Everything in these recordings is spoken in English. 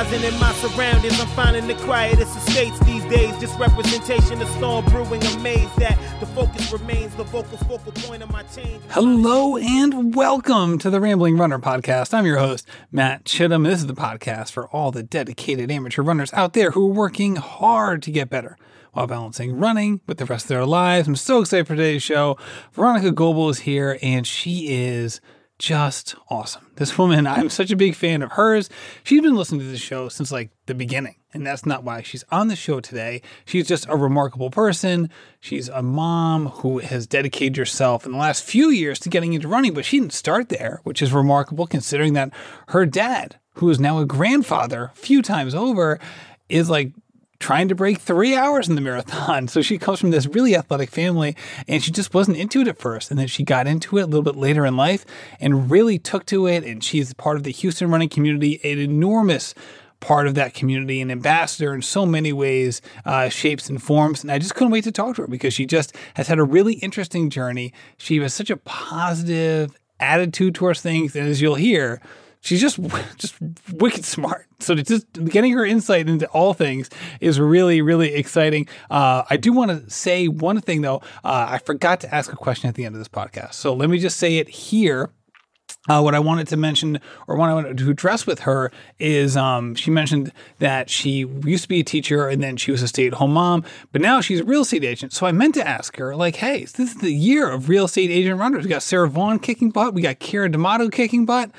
enterprising in my surroundings. I'm finding the quietest estates these days. Just representation of storm brewing. Amazed that the focus remains the vocal focal point of my change. Hello and welcome to the Rambling Runner podcast. I'm your host, Matt Chittum. This is the podcast for all the dedicated amateur runners out there who are working hard to get better while balancing running with the rest of their lives. I'm so excited for today's show. Veronica Goebel is here and she is just awesome. This woman, I'm such a big fan of hers. She's been listening to the show since like the beginning, and that's not why she's on the show today. She's just a remarkable person. She's a mom who has dedicated herself in the last few years to getting into running, but she didn't start there, which is remarkable considering that her dad, who is now a grandfather a few times over, is like trying to break three hours in the marathon. So she comes from this really athletic family and she just wasn't into it at first. And then she got into it a little bit later in life and really took to it. And she's part of the Houston running community, an enormous part of that community, an ambassador in so many ways, uh, shapes and forms. And I just couldn't wait to talk to her because she just has had a really interesting journey. She has such a positive attitude towards things. And as you'll hear, she's just just wicked smart. So just getting her insight into all things is really really exciting. Uh, I do want to say one thing though. Uh, I forgot to ask a question at the end of this podcast, so let me just say it here. Uh, what I wanted to mention, or what I wanted to address with her, is um, she mentioned that she used to be a teacher and then she was a stay at home mom, but now she's a real estate agent. So I meant to ask her, like, hey, this is the year of real estate agent runners. We got Sara Vaughn kicking butt, we got Keira D'Amato kicking butt.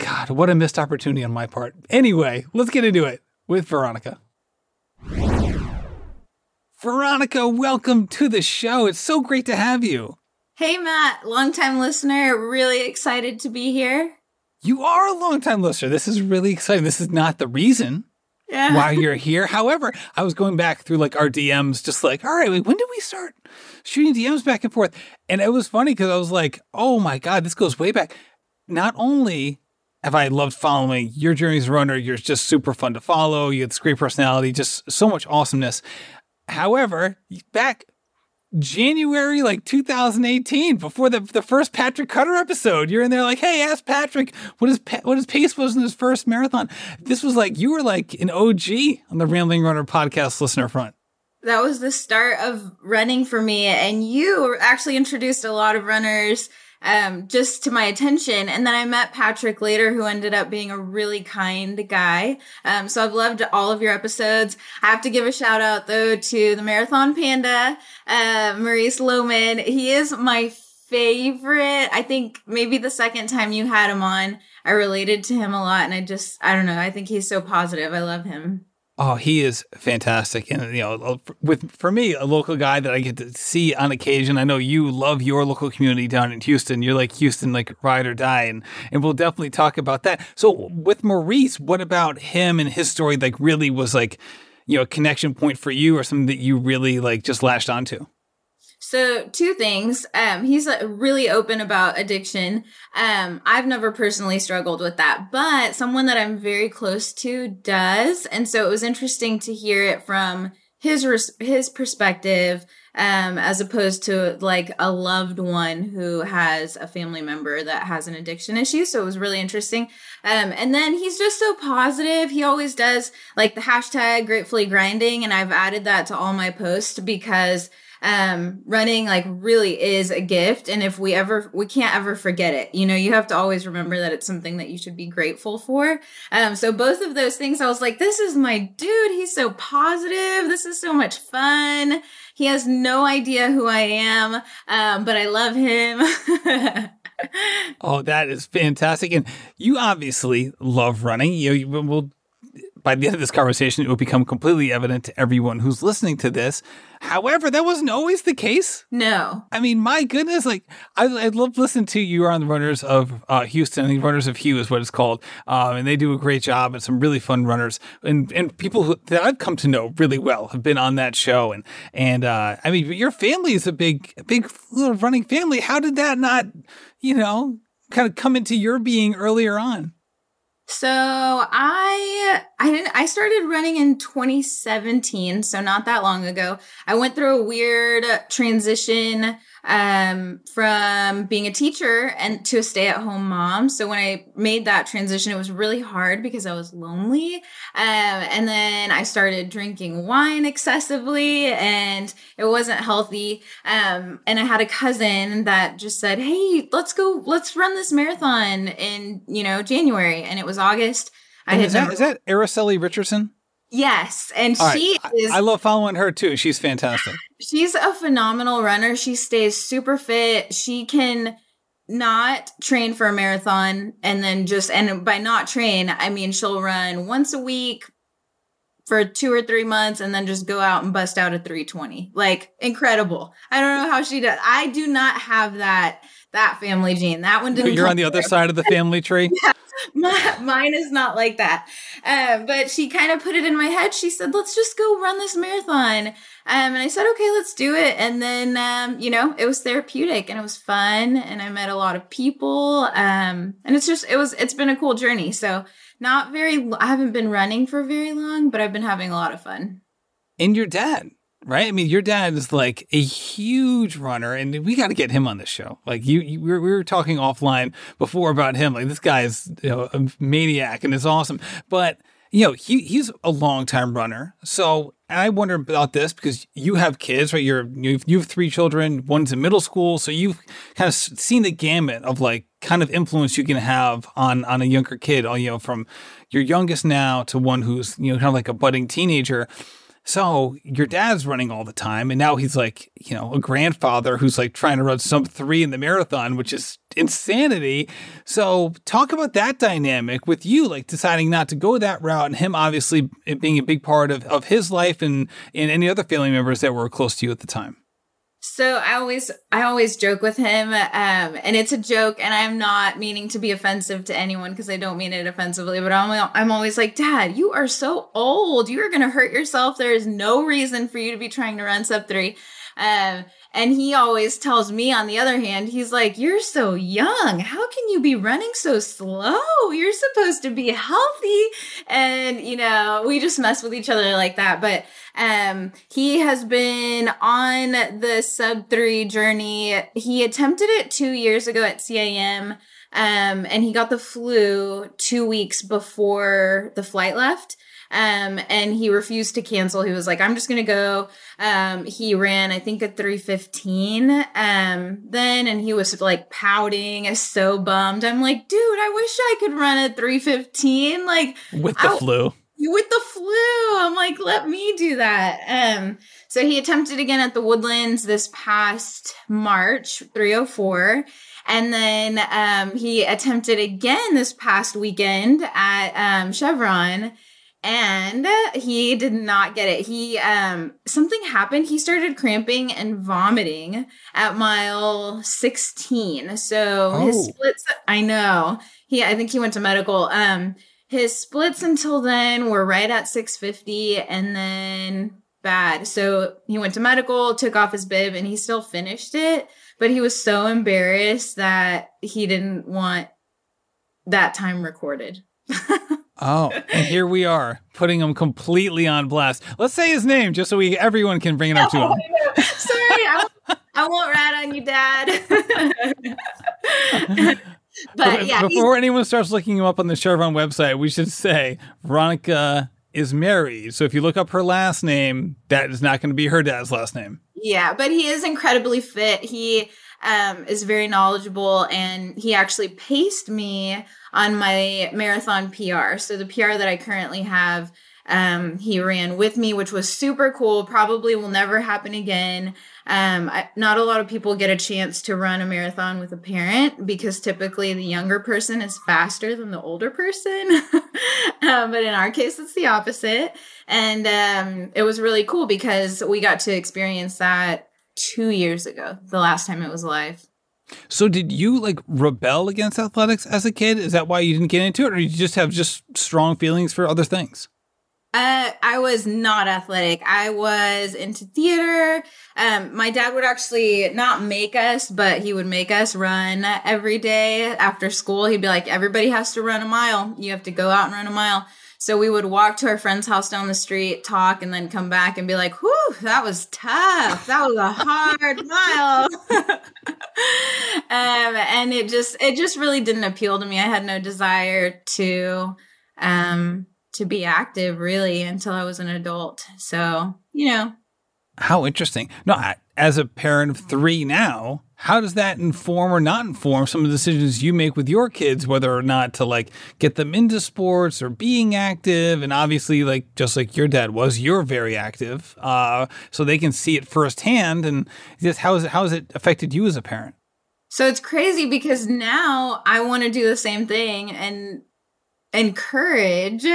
God, what a missed opportunity on my part. Anyway, let's get into it with Veronica. Veronica, welcome to the show. It's so great to have you. Hey, Matt, longtime listener. Really excited to be here. You are a longtime listener. This is really exciting. This is not the reason Yeah. why you're here. However, I was going back through like our DMs, just like, all right, wait, when did we start shooting DMs back and forth? And it was funny because I was like, oh my God, this goes way back. Not only have I loved following your journey as a runner, you're just super fun to follow. You have this great personality, just so much awesomeness. However, back January like 2018, before the, the first Patrick Cutter episode, you're in there like, hey, ask Patrick what his what his pace was in his first marathon. This was like you were like an OG on the Rambling Runner podcast listener front. That was the start of running for me. And you actually introduced a lot of runners um, just to my attention. And then I met Patrick later, who ended up being a really kind guy. Um, so I've loved all of your episodes. I have to give a shout out though to the Marathon Panda, uh, Maurice Lohman. He is my favorite. I think maybe the second time you had him on, I related to him a lot. And I just, I don't know. I think he's so positive. I love him. Oh, he is fantastic, and you know, uh, with for me, a local guy that I get to see on occasion. I know you love your local community down in Houston. You're like Houston, like ride or die, and and we'll definitely talk about that. So with Maurice, what about him and his story? Like, really was like, you know, a connection point for you, or something that you really like just latched onto. So two things. Um, he's really open about addiction. Um, I've never personally struggled with that, but someone that I'm very close to does, and so it was interesting to hear it from his res- his perspective, um, as opposed to like a loved one who has a family member that has an addiction issue. So it was really interesting. Um, and then he's just so positive. He always does like the hashtag gratefully grinding, and I've added that to all my posts because um running like really is a gift and if we ever we can't ever forget it. You know you have to always remember that it's something that you should be grateful for. Um so both of those things i was like this is my dude. He's so positive. This is so much fun. He has no idea who i am um but i love him. Oh, that is fantastic, and you obviously love running. You, you will by the end of this conversation, it will become completely evident to everyone who's listening to this. However, that wasn't always the case. no I mean, my goodness, like I, I love listening to you are on the runners of uh, Houston. I think runners of Hugh is what it's called, um, and they do a great job and some really fun runners and and people who, that I've come to know really well have been on that show. And and uh, I mean, your family is a big big little running family. How did that not, you know, kind of come into your being earlier on? So I I didn't I started running in 2017, so not that long ago. I went through a weird transition um, from being a teacher and to a stay at home mom. So when I made that transition, it was really hard because I was lonely. Um, and then I started drinking wine excessively and it wasn't healthy. Um, and I had a cousin that just said, Hey, let's go, let's run this marathon in, you know, January. And it was August. I had is, that, never- is that Aracely Richardson? Yes, and All she right. is. I love following her too. She's fantastic. She's a phenomenal runner. She stays super fit. She can not train for a marathon and then just and by not train, I mean she'll run once a week for 2 or 3 months and then just go out and bust out a 320. Like incredible. I don't know how she does. I do not have that that family gene. That one didn't You're on the other side of the family tree. yeah. My, mine is not like that. Uh, but she kind of put it in my head. She said, let's just go run this marathon. Um, and I said, okay, let's do it. And then, um, you know, it was therapeutic and it was fun. And I met a lot of people. Um, and it's just, it was, it's been a cool journey. So not very, I haven't been running for very long, but I've been having a lot of fun. And your dad, right? I mean, your dad is like a huge runner, and we got to get him on the show. Like you, you we, were, we were talking offline before about him. Like this guy is you know, a maniac and it's awesome, but you know he he's a long time runner. So I wonder about this because you have kids, right? You're you've, you have three children. One's in middle school, so you've kind of seen the gamut of like kind of influence you can have on on a younger kid. All you know, from your youngest now to one who's you know kind of like a budding teenager so your dad's running all the time, and now he's like, you know, a grandfather who's like trying to run sub three in the marathon, which is insanity. So talk about that dynamic with you, like deciding not to go that route, and him obviously being a big part of, of his life and and any other family members that were close to you at the time. So I always I always joke with him, um, and it's a joke, and I'm not meaning to be offensive to anyone because I don't mean it offensively. But I'm I'm always like, Dad, you are so old. You are going to hurt yourself. There is no reason for you to be trying to run sub three. Um, and he always tells me, on the other hand, he's like, You're so young. How can you be running so slow? You're supposed to be healthy. And, you know, we just mess with each other like that. But um, he has been on the sub three journey. He attempted it two years ago at CIM. Um, and he got the flu two weeks before the flight left. Um, and he refused to cancel. He was like, I'm just going to go. Um, he ran, I think, at 315 um, then, and he was like pouting, so bummed. I'm like, dude, I wish I could run at 315. Like, with the I, flu. With the flu. I'm like, let me do that. Um, so he attempted again at the Woodlands this past March, 304. And then um, he attempted again this past weekend at um, Chevron and he did not get it. He um something happened. He started cramping and vomiting at mile 16. So oh. his splits I know. He I think he went to medical. Um his splits until then were right at 650 and then bad. So he went to medical, took off his bib and he still finished it, but he was so embarrassed that he didn't want that time recorded. Oh, and here we are putting him completely on blast. Let's say his name just so we everyone can bring it up to him. Sorry, I won't, I won't rat on you, Dad. but yeah, before anyone starts looking him up on the Chevron website, we should say Veronica is married. So if you look up her last name, that is not going to be her dad's last name. Yeah, but he is incredibly fit. He um, is very knowledgeable, and he actually paced me on my marathon PR. So the PR that I currently have, um, he ran with me, which was super cool. Probably will never happen again. Um, I, not a lot of people get a chance to run a marathon with a parent because typically the younger person is faster than the older person. um, but in our case, it's the opposite. And um, it was really cool because we got to experience that two years ago, the last time it was live. So did you like rebel against athletics as a kid? Is that why you didn't get into it, or you just have just strong feelings for other things? Uh, I was not athletic. I was into theater. Um, my dad would actually not make us, but he would make us run every day after school. He'd be like, everybody has to run a mile. You have to go out and run a mile. So we would walk to our friend's house down the street, talk, and then come back and be like, whew, that was tough. That was a hard mile. um, and it just, it just really didn't appeal to me. I had no desire to, um, to be active really until I was an adult. So, you know. How interesting. No, as a parent of three now, how does that inform or not inform some of the decisions you make with your kids, whether or not to like get them into sports or being active? And obviously, like just like your dad was, you're very active, uh, so they can see it firsthand. And just how is it how has it affected you as a parent? So it's crazy because now I want to do the same thing and encourage,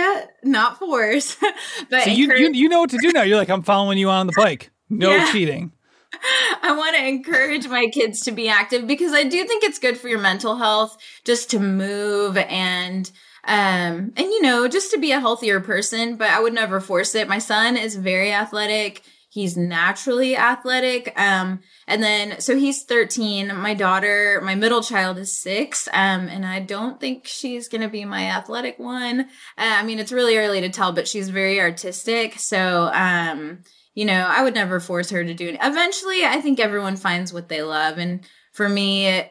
not force, but so you, you you know what to do now. You're like, I'm following you on the bike. No yeah. cheating. I want to encourage my kids to be active because I do think it's good for your mental health just to move and um and you know just to be a healthier person but I would never force it. My son is very athletic. He's naturally athletic. Um and then so he's 13. My daughter, my middle child is 6. Um and I don't think she's going to be my athletic one. Uh, I mean it's really early to tell but she's very artistic. So um you know, I would never force her to do it. Eventually, I think everyone finds what they love. And for me,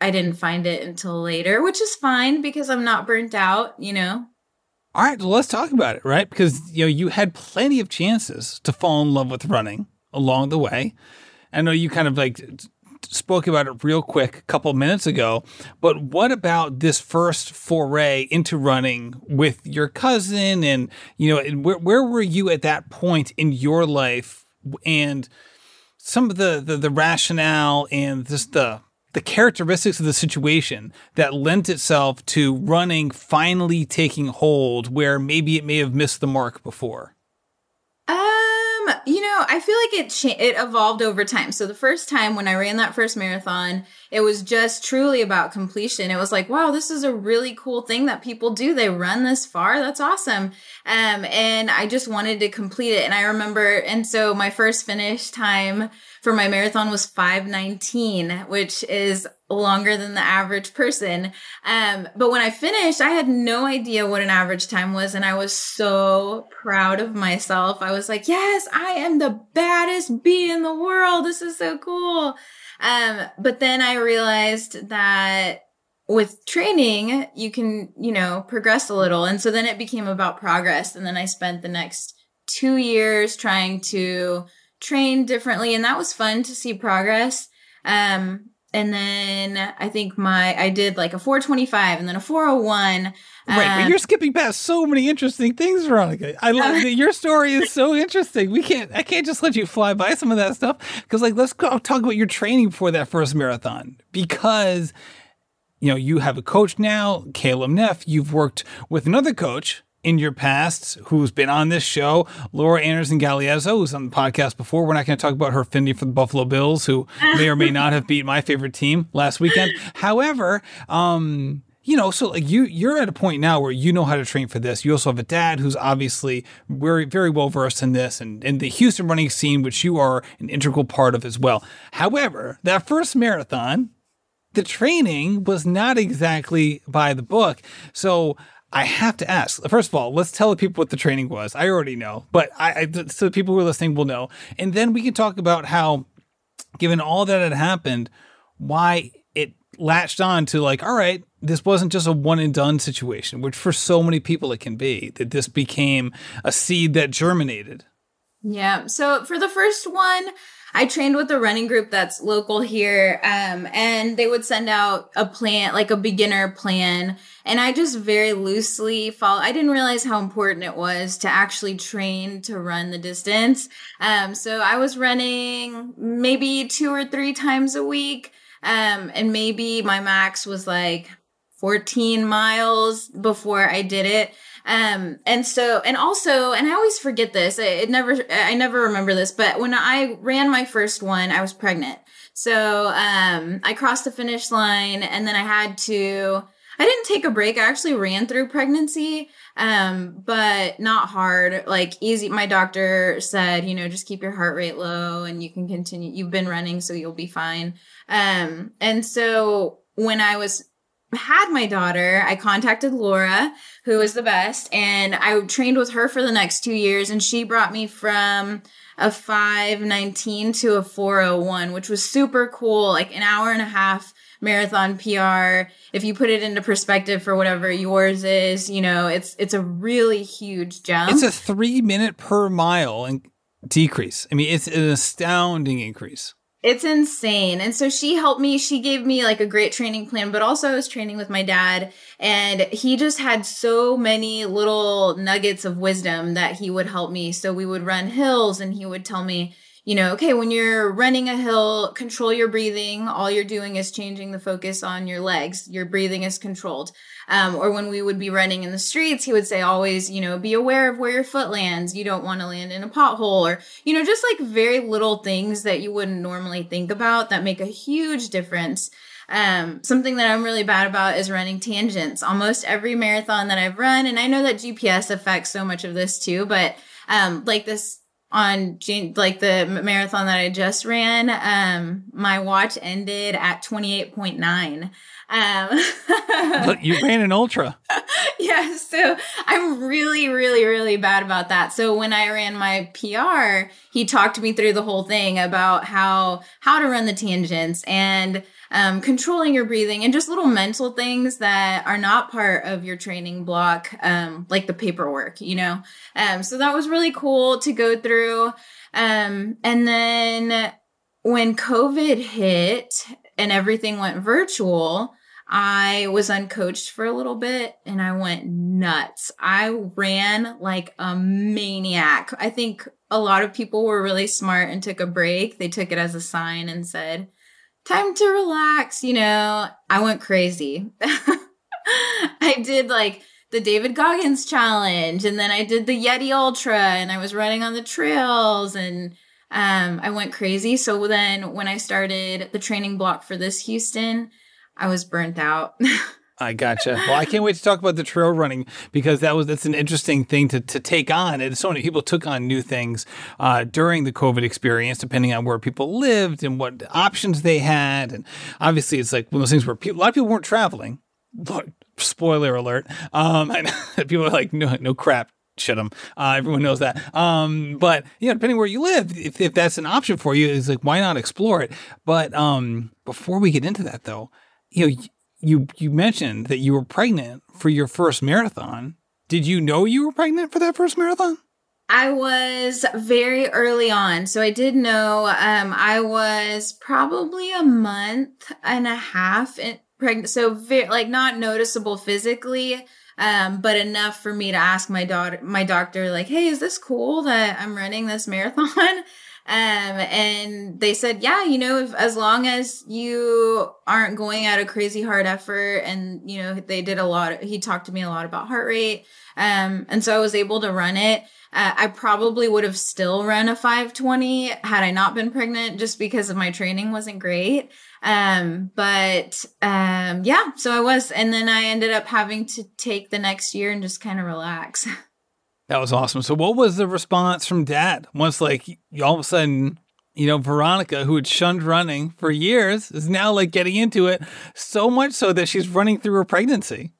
I didn't find it until later, which is fine because I'm not burnt out, you know? All right, well, let's talk about it, right? Because, you know, you had plenty of chances to fall in love with running along the way. I know you kind of like spoke about it real quick a couple minutes ago, but what about this first foray into running with your cousin? And, you know, where, where were you at that point in your life? And some of the, the, the rationale and just the, the characteristics of the situation that lent itself to running finally taking hold where maybe it may have missed the mark before? Um, you know, I feel like it cha- it evolved over time. So the first time when I ran that first marathon, it was just truly about completion. It was like, wow, this is a really cool thing that people do. They run this far. That's awesome. Um, and I just wanted to complete it. And I remember, and so my first finish time for my marathon was 519, which is longer than the average person. Um, but when I finished, I had no idea what an average time was. And I was so proud of myself. I was like, yes, I am the baddest bee in the world. This is so cool. Um, but then I realized that with training, you can, you know, progress a little. And so then it became about progress. And then I spent the next two years trying to train differently. And that was fun to see progress. Um, and then I think my I did like a 425 and then a 401. Right, um, but you're skipping past so many interesting things, Veronica. I love that your story is so interesting. We can't I can't just let you fly by some of that stuff because like let's go talk about your training for that first marathon because you know you have a coach now, Caleb Neff. You've worked with another coach in your past who's been on this show, Laura Anderson Galeazzo, who's on the podcast before. We're not going to talk about her affinity for the Buffalo Bills, who may or may not have beat my favorite team last weekend. However, um, you know, so like you you're at a point now where you know how to train for this. You also have a dad who's obviously very very well versed in this and in the Houston running scene, which you are an integral part of as well. However, that first marathon, the training was not exactly by the book. So I have to ask. First of all, let's tell the people what the training was. I already know, but I, I so people who are listening will know, and then we can talk about how, given all that had happened, why it latched on to like, all right, this wasn't just a one and done situation, which for so many people it can be. That this became a seed that germinated. Yeah. So for the first one, I trained with a running group that's local here, um, and they would send out a plan, like a beginner plan, and I just very loosely follow. I didn't realize how important it was to actually train to run the distance. Um, so I was running maybe two or three times a week, um, and maybe my max was like 14 miles before I did it. Um, and so, and also, and I always forget this. It, it never, I never remember this, but when I ran my first one, I was pregnant. So, um, I crossed the finish line and then I had to, I didn't take a break. I actually ran through pregnancy, um, but not hard, like easy. My doctor said, you know, just keep your heart rate low and you can continue. You've been running, so you'll be fine. Um, and so when I was had my daughter, I contacted Laura, who was the best, and I trained with her for the next two years, and she brought me from a 519 to a 401, which was super cool, like an hour and a half marathon PR. If you put it into perspective for whatever yours is, you know, it's it's a really huge jump. It's a three minute per mile and decrease. I mean, it's an astounding increase. It's insane. And so she helped me. She gave me like a great training plan, but also I was training with my dad and he just had so many little nuggets of wisdom that he would help me. So we would run hills and he would tell me, you know, okay, when you're running a hill, control your breathing. All you're doing is changing the focus on your legs. Your breathing is controlled. Um, or when we would be running in the streets, he would say, always, you know, be aware of where your foot lands. You don't want to land in a pothole or, you know, just like very little things that you wouldn't normally think about that make a huge difference. Um, something that I'm really bad about is running tangents. Almost every marathon that I've run, and I know that GPS affects so much of this too, but um, like this on like the marathon that I just ran, um, my watch ended at 28.9. Um, you ran an ultra. yeah, so I'm really, really, really bad about that. So when I ran my PR, he talked me through the whole thing about how how to run the tangents and um, controlling your breathing and just little mental things that are not part of your training block, um, like the paperwork, you know? Um, so that was really cool to go through. Um, and then when COVID hit and everything went virtual, I was uncoached for a little bit and I went nuts. I ran like a maniac. I think a lot of people were really smart and took a break. They took it as a sign and said, time to relax, you know, I went crazy. I did like the David Goggins challenge and then I did the Yeti Ultra and I was running on the trails and um, I went crazy. So then when I started the training block for this Houston, I was burnt out. I gotcha. Well, I can't wait to talk about the trail running because that was that's an interesting thing to, to take on. And so many people took on new things uh, during the COVID experience, depending on where people lived and what options they had. And obviously, it's like one of those things where people, a lot of people weren't traveling. But spoiler alert! Um, and people are like, no, no crap, shit them. Uh, everyone knows that. Um, but you know, depending where you live, if, if that's an option for you, it's like why not explore it? But um, before we get into that, though, you know you you mentioned that you were pregnant for your first marathon. Did you know you were pregnant for that first marathon? I was very early on. So I did know um, I was probably a month and a half in, pregnant. So very, like not noticeable physically, um, but enough for me to ask my daughter, my doctor, like, "Hey, is this cool that I'm running this marathon?" Um, and they said, yeah, you know, if, as long as you aren't going at a crazy hard effort and, you know, they did a lot, of, he talked to me a lot about heart rate. Um, and so I was able to run it. Uh, I probably would have still run a 520 had I not been pregnant just because of my training wasn't great. Um, but, um, yeah, so I was, and then I ended up having to take the next year and just kind of relax. That was awesome. So, what was the response from dad once, like, all of a sudden, you know, Veronica, who had shunned running for years, is now like getting into it so much so that she's running through her pregnancy?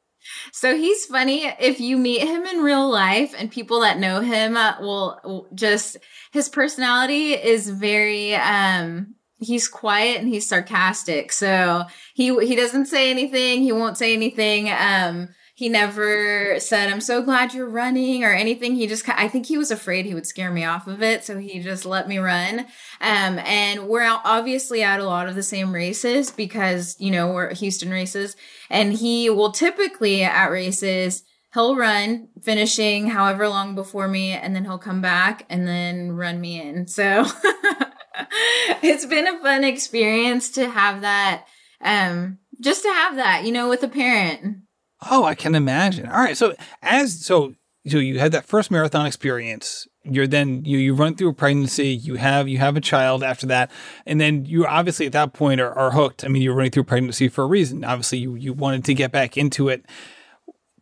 So he's funny. If you meet him in real life and people that know him uh, will just, his personality is very, um, he's quiet and he's sarcastic. So he, he doesn't say anything. He won't say anything. Um, he never said, I'm so glad you're running or anything. He just, I think he was afraid he would scare me off of it. So he just let me run. Um, and we're obviously at a lot of the same races because, you know, we're Houston races. And he will typically at races, he'll run, finishing however long before me, and then he'll come back and then run me in. So it's been a fun experience to have that, um, just to have that, you know, with a parent. Oh, I can imagine. All right. So as so so you had that first marathon experience. You're then you you run through a pregnancy. You have you have a child after that, and then you obviously at that point are, are hooked. I mean, you're running through pregnancy for a reason. Obviously, you you wanted to get back into it.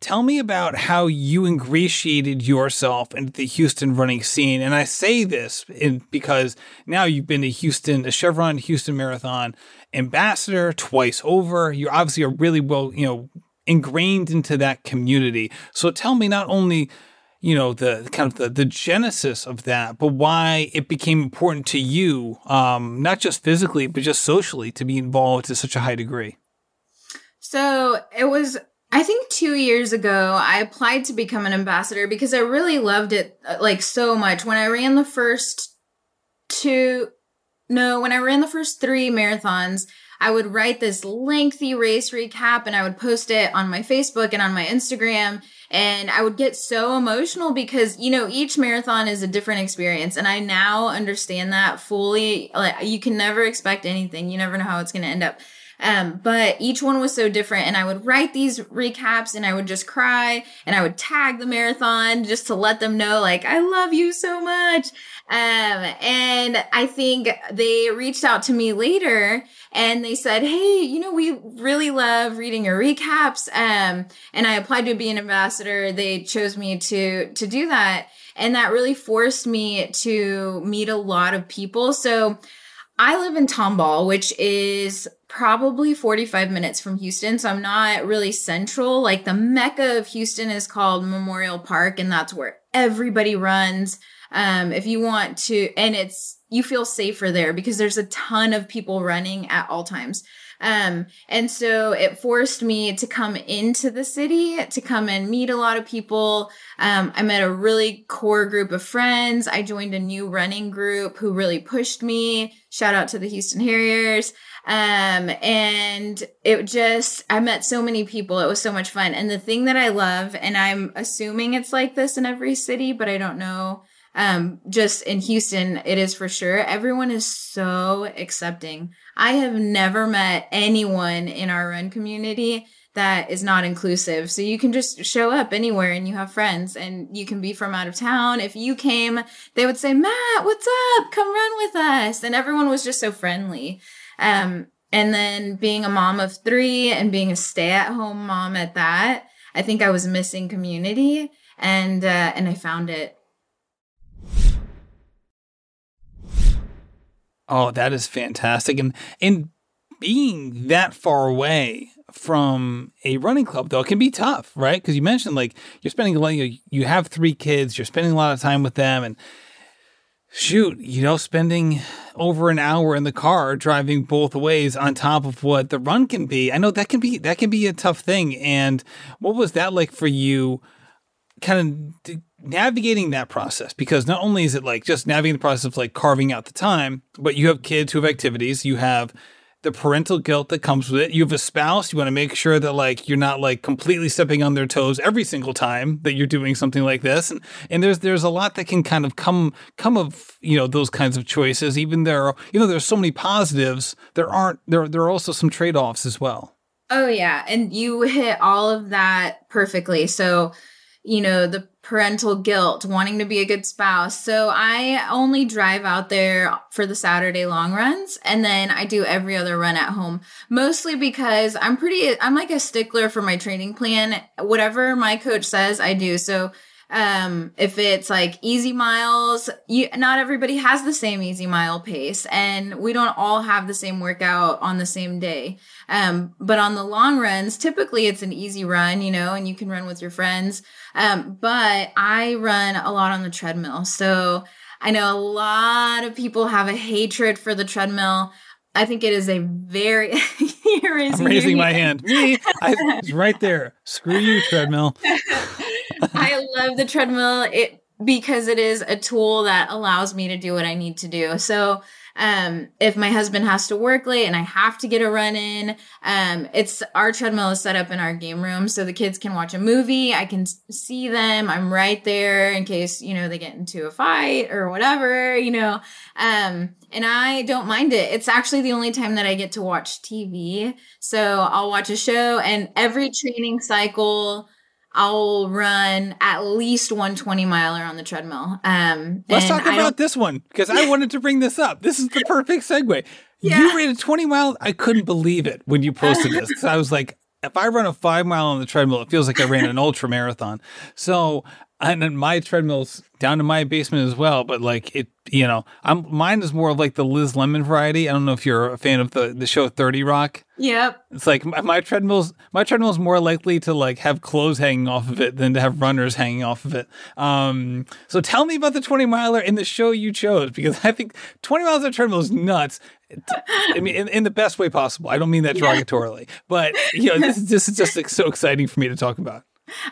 Tell me about how you ingratiated yourself into the Houston running scene. And I say this in, because now you've been to Houston, a Chevron Houston Marathon ambassador twice over. You're obviously a really well, you know, ingrained into that community. So tell me not only you know the kind of the, the genesis of that but why it became important to you um, not just physically but just socially to be involved to such a high degree so it was i think two years ago i applied to become an ambassador because i really loved it uh, like so much when i ran the first two no when i ran the first three marathons I would write this lengthy race recap and I would post it on my Facebook and on my Instagram. And I would get so emotional because, you know, each marathon is a different experience. And I now understand that fully. Like, you can never expect anything, you never know how it's going to end up. Um, but each one was so different. And I would write these recaps and I would just cry and I would tag the marathon just to let them know, like, I love you so much. Um, and I think they reached out to me later and they said, Hey, you know, we really love reading your recaps. Um, and I applied to be an ambassador. They chose me to, to do that. And that really forced me to meet a lot of people. So I live in Tomball, which is probably 45 minutes from Houston. So I'm not really central. Like the mecca of Houston is called Memorial Park, and that's where everybody runs. Um, if you want to, and it's, you feel safer there because there's a ton of people running at all times. Um, and so it forced me to come into the city, to come and meet a lot of people. Um, I met a really core group of friends. I joined a new running group who really pushed me. Shout out to the Houston Harriers. Um, and it just, I met so many people. It was so much fun. And the thing that I love, and I'm assuming it's like this in every city, but I don't know um, just in Houston, it is for sure. Everyone is so accepting. I have never met anyone in our run community that is not inclusive. So you can just show up anywhere and you have friends and you can be from out of town. If you came, they would say, Matt, what's up? Come run with us. And everyone was just so friendly. Um, and then being a mom of three and being a stay at home mom at that, I think I was missing community and, uh, and I found it Oh, that is fantastic. And and being that far away from a running club though can be tough, right? Because you mentioned like you're spending a lot you, you have three kids, you're spending a lot of time with them and shoot, you know, spending over an hour in the car driving both ways on top of what the run can be. I know that can be that can be a tough thing. And what was that like for you kind of navigating that process because not only is it like just navigating the process of like carving out the time, but you have kids who have activities, you have the parental guilt that comes with it. You have a spouse, you want to make sure that like you're not like completely stepping on their toes every single time that you're doing something like this. And and there's there's a lot that can kind of come come of, you know, those kinds of choices. Even there you know, there's so many positives, there aren't there there are also some trade-offs as well. Oh yeah, and you hit all of that perfectly. So you know, the parental guilt, wanting to be a good spouse. So I only drive out there for the Saturday long runs and then I do every other run at home. Mostly because I'm pretty I'm like a stickler for my training plan. Whatever my coach says, I do. So um if it's like easy miles you not everybody has the same easy mile pace and we don't all have the same workout on the same day um but on the long runs typically it's an easy run you know and you can run with your friends um but i run a lot on the treadmill so i know a lot of people have a hatred for the treadmill I think it is a very. raising, I'm raising my hand. Me, I, it's right there. Screw you, treadmill. I love the treadmill it because it is a tool that allows me to do what I need to do. So um, if my husband has to work late and I have to get a run in, um, it's our treadmill is set up in our game room so the kids can watch a movie. I can see them. I'm right there in case, you know, they get into a fight or whatever, you know. Um, and I don't mind it. It's actually the only time that I get to watch TV. So I'll watch a show and every training cycle I'll run at least one 20 miler on the treadmill. Um, Let's talk about this one because I wanted to bring this up. This is the perfect segue. Yeah. You ran a 20 mile. I couldn't believe it when you posted this because I was like, if I run a five mile on the treadmill, it feels like I ran an ultra marathon. So and my treadmill's down to my basement as well. But like it, you know, I'm mine is more of like the Liz Lemon variety. I don't know if you're a fan of the the show Thirty Rock. Yep. It's like my, my treadmill's my treadmill's more likely to like have clothes hanging off of it than to have runners hanging off of it. Um, so tell me about the 20 miler in the show you chose because I think 20 miles on a treadmill is nuts. I mean, in, in the best way possible. I don't mean that derogatorily, but you know, this, this is just like, so exciting for me to talk about.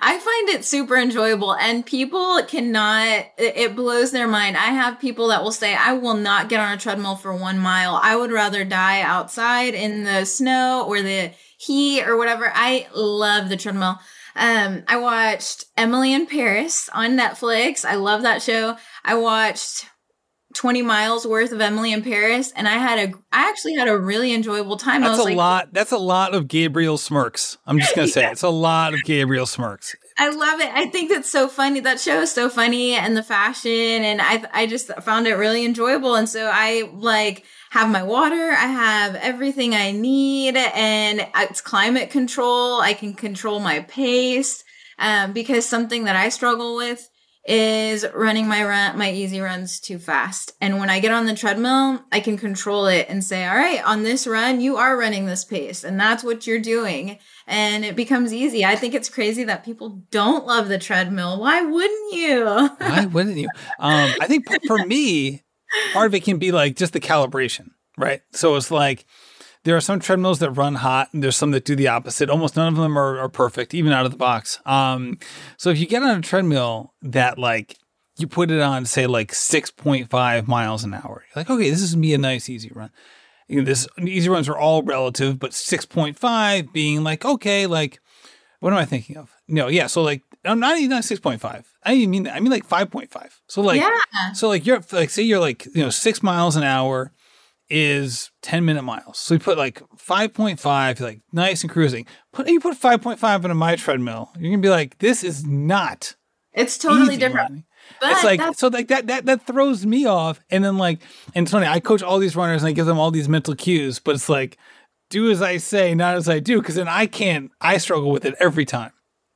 I find it super enjoyable and people cannot, it blows their mind. I have people that will say, I will not get on a treadmill for one mile. I would rather die outside in the snow or the heat or whatever. I love the treadmill. Um, I watched Emily in Paris on Netflix. I love that show. I watched 20 miles worth of Emily in Paris and I had a I actually had a really enjoyable time. That's a like, lot. That's a lot of Gabriel smirks. I'm just going to say yeah. it's a lot of Gabriel smirks. I love it. I think that's so funny. That show is so funny and the fashion and I I just found it really enjoyable and so I like have my water, I have everything I need and it's climate control. I can control my pace. Um, because something that I struggle with is running my run my easy runs too fast. And when I get on the treadmill, I can control it and say, "All right, on this run, you are running this pace and that's what you're doing." And it becomes easy. I think it's crazy that people don't love the treadmill. Why wouldn't you? Why wouldn't you? Um, I think for me, part of it can be like just the calibration, right? So it's like there are some treadmills that run hot, and there's some that do the opposite. Almost none of them are, are perfect, even out of the box. Um, so if you get on a treadmill that like you put it on, say like 6.5 miles an hour, you're like, okay, this is me a nice easy run. You know, this easy runs are all relative, but 6.5 being like, okay, like what am I thinking of? No, yeah. So like, I'm not even not 6.5. I even mean I mean like 5.5. So like, yeah. so like you're like, say you're like, you know, six miles an hour is 10 minute miles. So you put like 5.5, like nice and cruising. Put you put 5.5 on a my treadmill. You're gonna be like, this is not. It's totally different. Running. But it's like so like that that that throws me off. And then like and it's funny, I coach all these runners and I give them all these mental cues, but it's like do as I say, not as I do, because then I can't I struggle with it every time.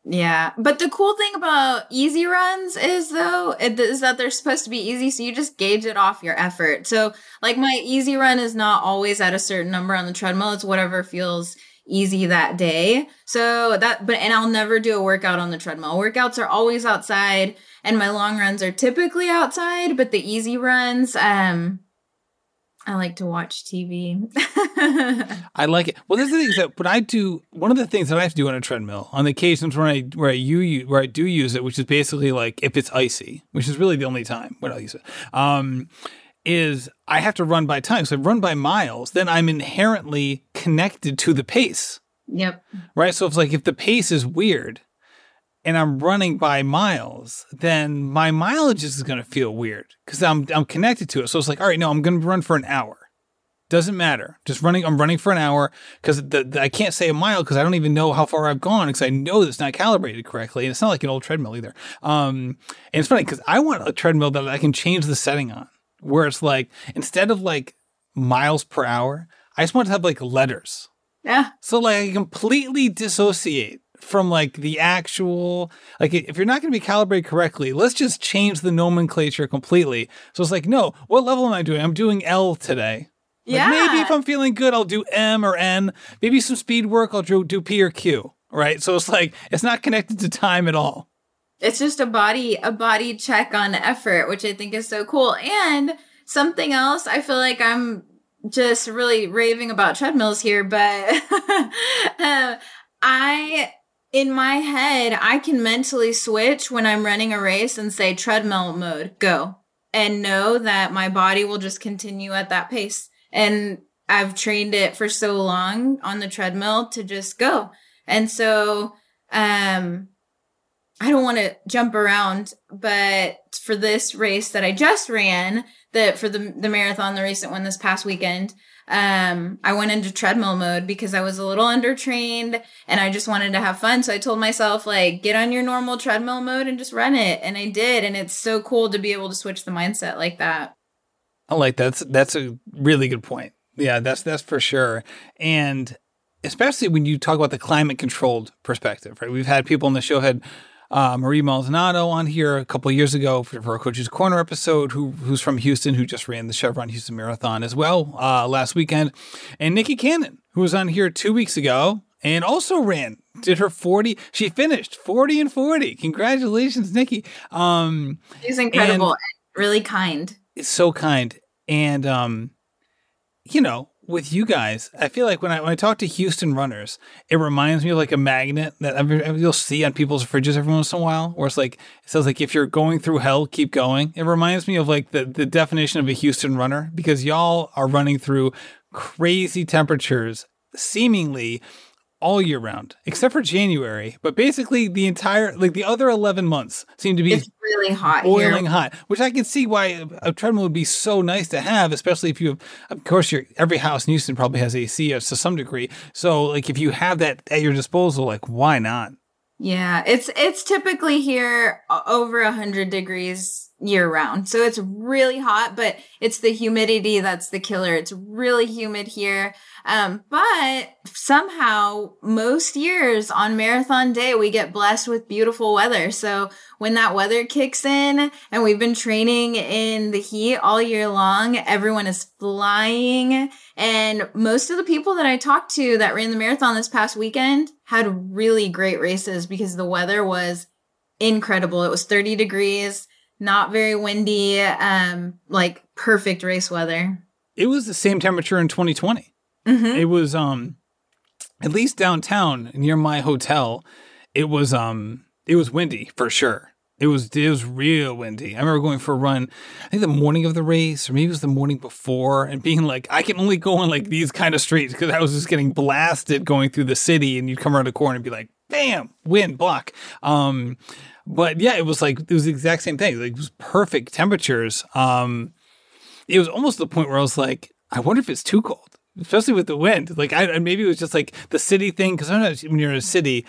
Yeah, but the cool thing about easy runs is though is that they're supposed to be easy, so you just gauge it off your effort. So like my easy run is not always at a certain number on the treadmill; it's whatever feels easy that day. So that, but and I'll never do a workout on the treadmill. Workouts are always outside, and my long runs are typically outside. But the easy runs, um, I like to watch TV. I like it. Well, there's the thing that when I do one of the things that I have to do on a treadmill on the occasions where I where I you where I do use it, which is basically like if it's icy, which is really the only time when I use it. Um, is I have to run by time. So I run by miles, then I'm inherently connected to the pace. Yep. Right. So it's like if the pace is weird, and I'm running by miles, then my mileage is going to feel weird because I'm I'm connected to it. So it's like, all right, no, I'm going to run for an hour. Doesn't matter. Just running. I'm running for an hour because I can't say a mile because I don't even know how far I've gone because I know it's not calibrated correctly, and it's not like an old treadmill either. Um, and it's funny because I want a treadmill that I can change the setting on, where it's like instead of like miles per hour, I just want to have like letters. Yeah. So like I completely dissociate from like the actual like if you're not going to be calibrated correctly let's just change the nomenclature completely. So it's like no what level am i doing? I'm doing l today. Like yeah. maybe if i'm feeling good i'll do m or n. Maybe some speed work i'll do, do p or q right? So it's like it's not connected to time at all. It's just a body a body check on effort which i think is so cool. And something else i feel like i'm just really raving about treadmills here but uh, I in my head, I can mentally switch when I'm running a race and say treadmill mode, go, and know that my body will just continue at that pace. And I've trained it for so long on the treadmill to just go. And so, um, I don't want to jump around, but for this race that I just ran, that for the the marathon, the recent one this past weekend, um, I went into treadmill mode because I was a little undertrained and I just wanted to have fun. So I told myself, like, get on your normal treadmill mode and just run it. And I did. And it's so cool to be able to switch the mindset like that. I like that. That's, that's a really good point. Yeah, that's that's for sure. And especially when you talk about the climate controlled perspective, right? We've had people on the show had uh, Marie Maldonado on here a couple years ago for, for, a Coach's Corner episode, who who's from Houston, who just ran the Chevron Houston Marathon as well uh, last weekend, and Nikki Cannon, who was on here two weeks ago and also ran did her 40 she finished 40 and 40 congratulations nikki. Um she's incredible and really kind. It's so kind. And um you know with you guys, I feel like when I when I talk to Houston runners, it reminds me of like a magnet that you'll see on people's fridges every once in a while, where it's like it says like if you're going through hell, keep going. It reminds me of like the the definition of a Houston runner because y'all are running through crazy temperatures, seemingly all year round, except for January. But basically, the entire like the other eleven months seem to be it's really hot, boiling here. hot. Which I can see why a treadmill would be so nice to have, especially if you have. Of course, your every house in Houston probably has AC to some degree. So, like if you have that at your disposal, like why not? Yeah, it's it's typically here over a hundred degrees year round. So it's really hot, but it's the humidity that's the killer. It's really humid here. Um, but somehow most years on marathon day, we get blessed with beautiful weather. So when that weather kicks in and we've been training in the heat all year long, everyone is flying. And most of the people that I talked to that ran the marathon this past weekend had really great races because the weather was incredible. It was 30 degrees, not very windy, um, like perfect race weather. It was the same temperature in 2020. Mm-hmm. It was um at least downtown near my hotel, it was um it was windy for sure. It was it was real windy. I remember going for a run, I think the morning of the race, or maybe it was the morning before, and being like, I can only go on like these kind of streets because I was just getting blasted going through the city, and you'd come around a corner and be like, bam, wind, block. Um, but yeah, it was like it was the exact same thing. Like it was perfect temperatures. Um, it was almost the point where I was like, I wonder if it's too cold especially with the wind. Like I maybe it was just like the city thing because sometimes when you're in a city,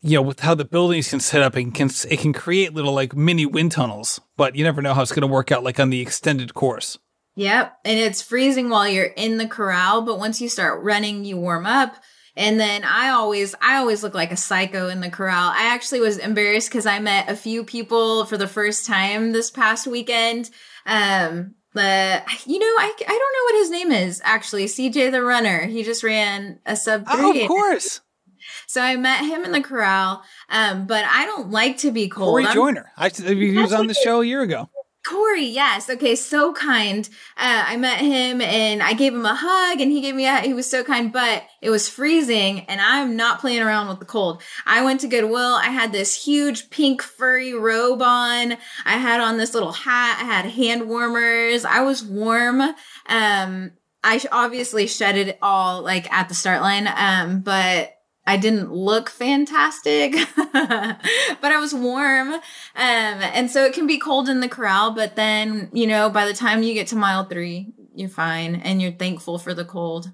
you know, with how the buildings can set up and can it can create little like mini wind tunnels, but you never know how it's going to work out like on the extended course. Yep, and it's freezing while you're in the corral, but once you start running, you warm up. And then I always, I always look like a psycho in the corral. I actually was embarrassed because I met a few people for the first time this past weekend. Um, but you know, I, I don't know what his name is actually. CJ the runner. He just ran a sub three. Oh, of course. So I met him in the corral. Um, but I don't like to be cold. Corey Joyner. I, he was on the show a year ago. Corey, yes. Okay, so kind. Uh, I met him and I gave him a hug and he gave me a, he was so kind, but it was freezing and I'm not playing around with the cold. I went to Goodwill. I had this huge pink furry robe on. I had on this little hat. I had hand warmers. I was warm. Um, I obviously shedded it all like at the start line. Um, but I didn't look fantastic, but I was warm. Um, and so it can be cold in the corral, but then, you know, by the time you get to mile three, you're fine and you're thankful for the cold.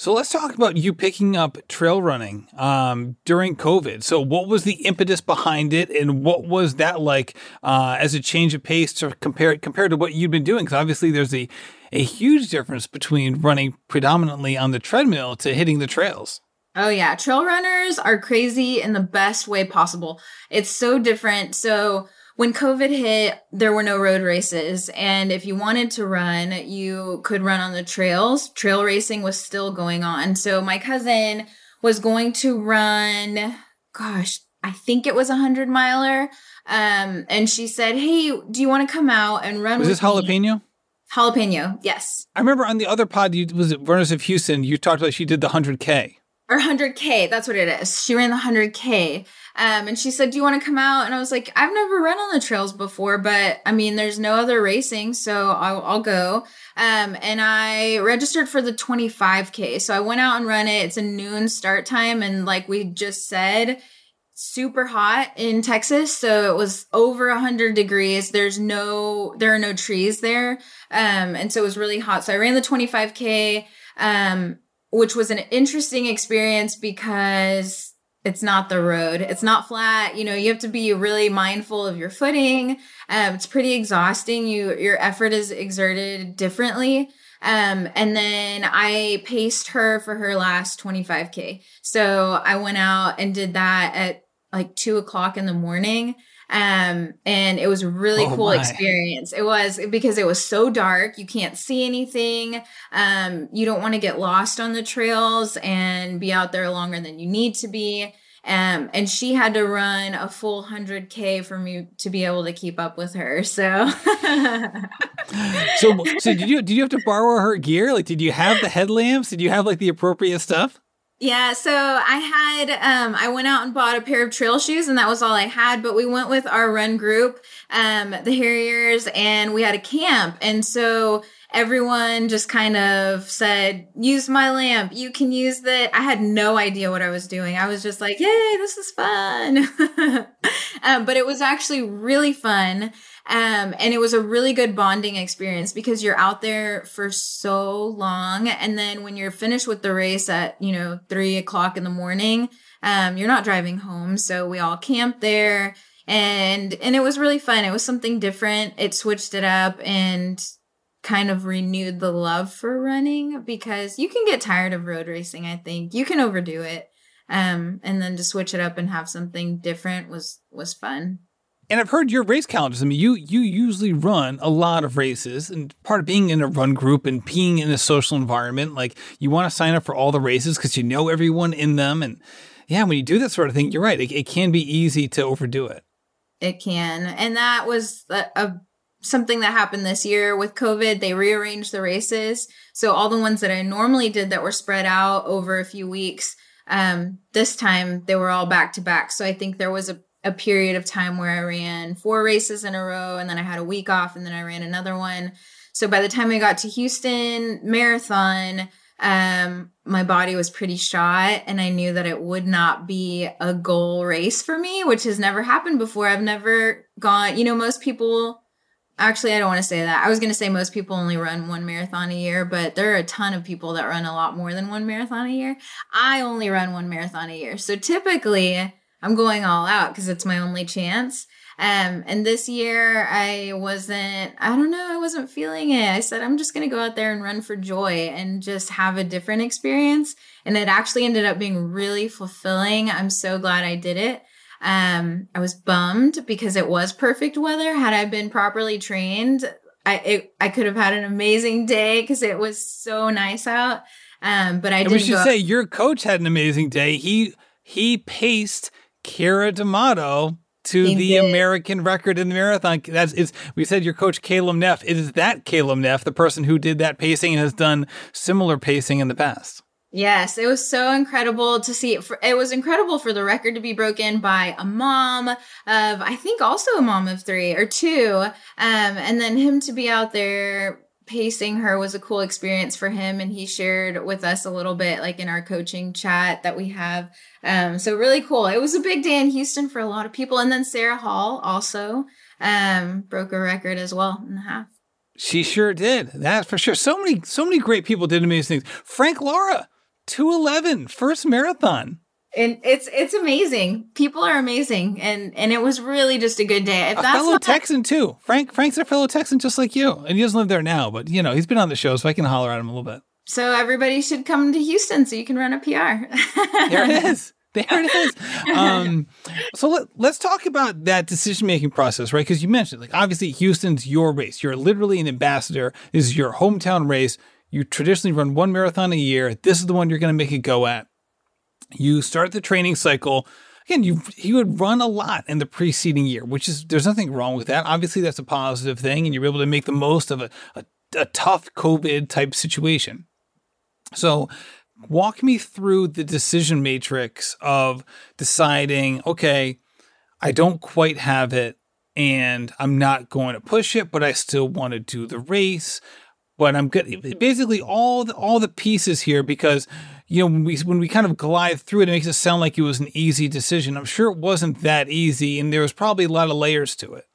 So let's talk about you picking up trail running um, during COVID. So what was the impetus behind it, and what was that like uh, as a change of pace to compare compared to what you'd been doing? Because obviously there's a a huge difference between running predominantly on the treadmill to hitting the trails. Oh yeah, trail runners are crazy in the best way possible. It's so different. So when COVID hit, there were no road races. And if you wanted to run, you could run on the trails. Trail racing was still going on. So my cousin was going to run, gosh, I think it was a hundred miler. Um, and she said, Hey, do you want to come out and run? Was this jalapeno? Me? Jalapeno, yes. I remember on the other pod, you, was it Runners of Houston? You talked about she did the 100K or 100K. That's what it is. She ran the 100K. Um, and she said, Do you want to come out? And I was like, I've never run on the trails before, but I mean, there's no other racing, so I'll, I'll go. Um, and I registered for the 25K. So I went out and run it. It's a noon start time. And like we just said, super hot in Texas, so it was over 100 degrees. There's no there are no trees there. Um and so it was really hot. So I ran the 25k um which was an interesting experience because it's not the road. It's not flat. You know, you have to be really mindful of your footing. Um, it's pretty exhausting. You your effort is exerted differently. Um, and then I paced her for her last 25k. So I went out and did that at like two o'clock in the morning. Um, and it was a really oh cool my. experience. It was because it was so dark. You can't see anything. Um, you don't want to get lost on the trails and be out there longer than you need to be. Um, and she had to run a full 100k for me to be able to keep up with her. So, so, so did you did you have to borrow her gear? Like, did you have the headlamps? Did you have like the appropriate stuff? Yeah, so I had um I went out and bought a pair of trail shoes and that was all I had, but we went with our run group, um the Harriers and we had a camp. And so everyone just kind of said, use my lamp. You can use that. I had no idea what I was doing. I was just like, yay, this is fun. um, but it was actually really fun. Um, and it was a really good bonding experience because you're out there for so long. And then when you're finished with the race at, you know, three o'clock in the morning, um, you're not driving home. So we all camped there and, and it was really fun. It was something different. It switched it up and kind of renewed the love for running because you can get tired of road racing. I think you can overdo it. Um, and then to switch it up and have something different was, was fun. And I've heard your race calendars. I mean, you you usually run a lot of races, and part of being in a run group and being in a social environment, like you want to sign up for all the races because you know everyone in them. And yeah, when you do that sort of thing, you're right. It, it can be easy to overdo it. It can, and that was a, a something that happened this year with COVID. They rearranged the races, so all the ones that I normally did that were spread out over a few weeks. Um, this time they were all back to back. So I think there was a a period of time where I ran four races in a row and then I had a week off and then I ran another one. So by the time I got to Houston marathon, um, my body was pretty shot and I knew that it would not be a goal race for me, which has never happened before. I've never gone, you know, most people actually I don't want to say that. I was going to say most people only run one marathon a year, but there are a ton of people that run a lot more than one marathon a year. I only run one marathon a year. So typically I'm going all out because it's my only chance. Um, and this year I wasn't, I don't know, I wasn't feeling it. I said, I'm just going to go out there and run for joy and just have a different experience. And it actually ended up being really fulfilling. I'm so glad I did it. Um, I was bummed because it was perfect weather. Had I been properly trained, I, it, I could have had an amazing day because it was so nice out. Um, but I did. We should say your coach had an amazing day. He, he paced Keira D'Amato to he the did. American record in the marathon. That's is we said your coach Caleb Neff. It is that Caleb Neff, the person who did that pacing and has done similar pacing in the past. Yes, it was so incredible to see. It, it was incredible for the record to be broken by a mom of, I think, also a mom of three or two, um, and then him to be out there pacing her was a cool experience for him and he shared with us a little bit like in our coaching chat that we have. Um, so really cool. It was a big day in houston for a lot of people and then Sara Hall also um, broke a record as well in the half. She sure did. That's for sure. So many so many great people did amazing things. Frank lara 211 first marathon and it's it's amazing. People are amazing, and and it was really just a good day. If a fellow not- Texan too. Frank Frank's a fellow Texan just like you, and he doesn't live there now, but you know he's been on the show, so I can holler at him a little bit. So everybody should come to Houston so you can run a PR. there it is. There it is. Um, so let, let's talk about that decision making process, right? Because you mentioned, like, obviously, Houston's your race. You're literally an ambassador. This is your hometown race. You traditionally run one marathon a year. This is the one you're going to make a go at. You start the training cycle. Again, you he would run a lot in the preceding year, which is there's nothing wrong with that. Obviously, that's a positive thing, and you're able to make the most of a, a, a tough COVID type situation. So, walk me through the decision matrix of deciding, okay, I don't quite have it and I'm not going to push it, but I still want to do the race. But I'm good. Basically, all the, all the pieces here because you know, when we when we kind of glide through it, it makes it sound like it was an easy decision. I'm sure it wasn't that easy, and there was probably a lot of layers to it.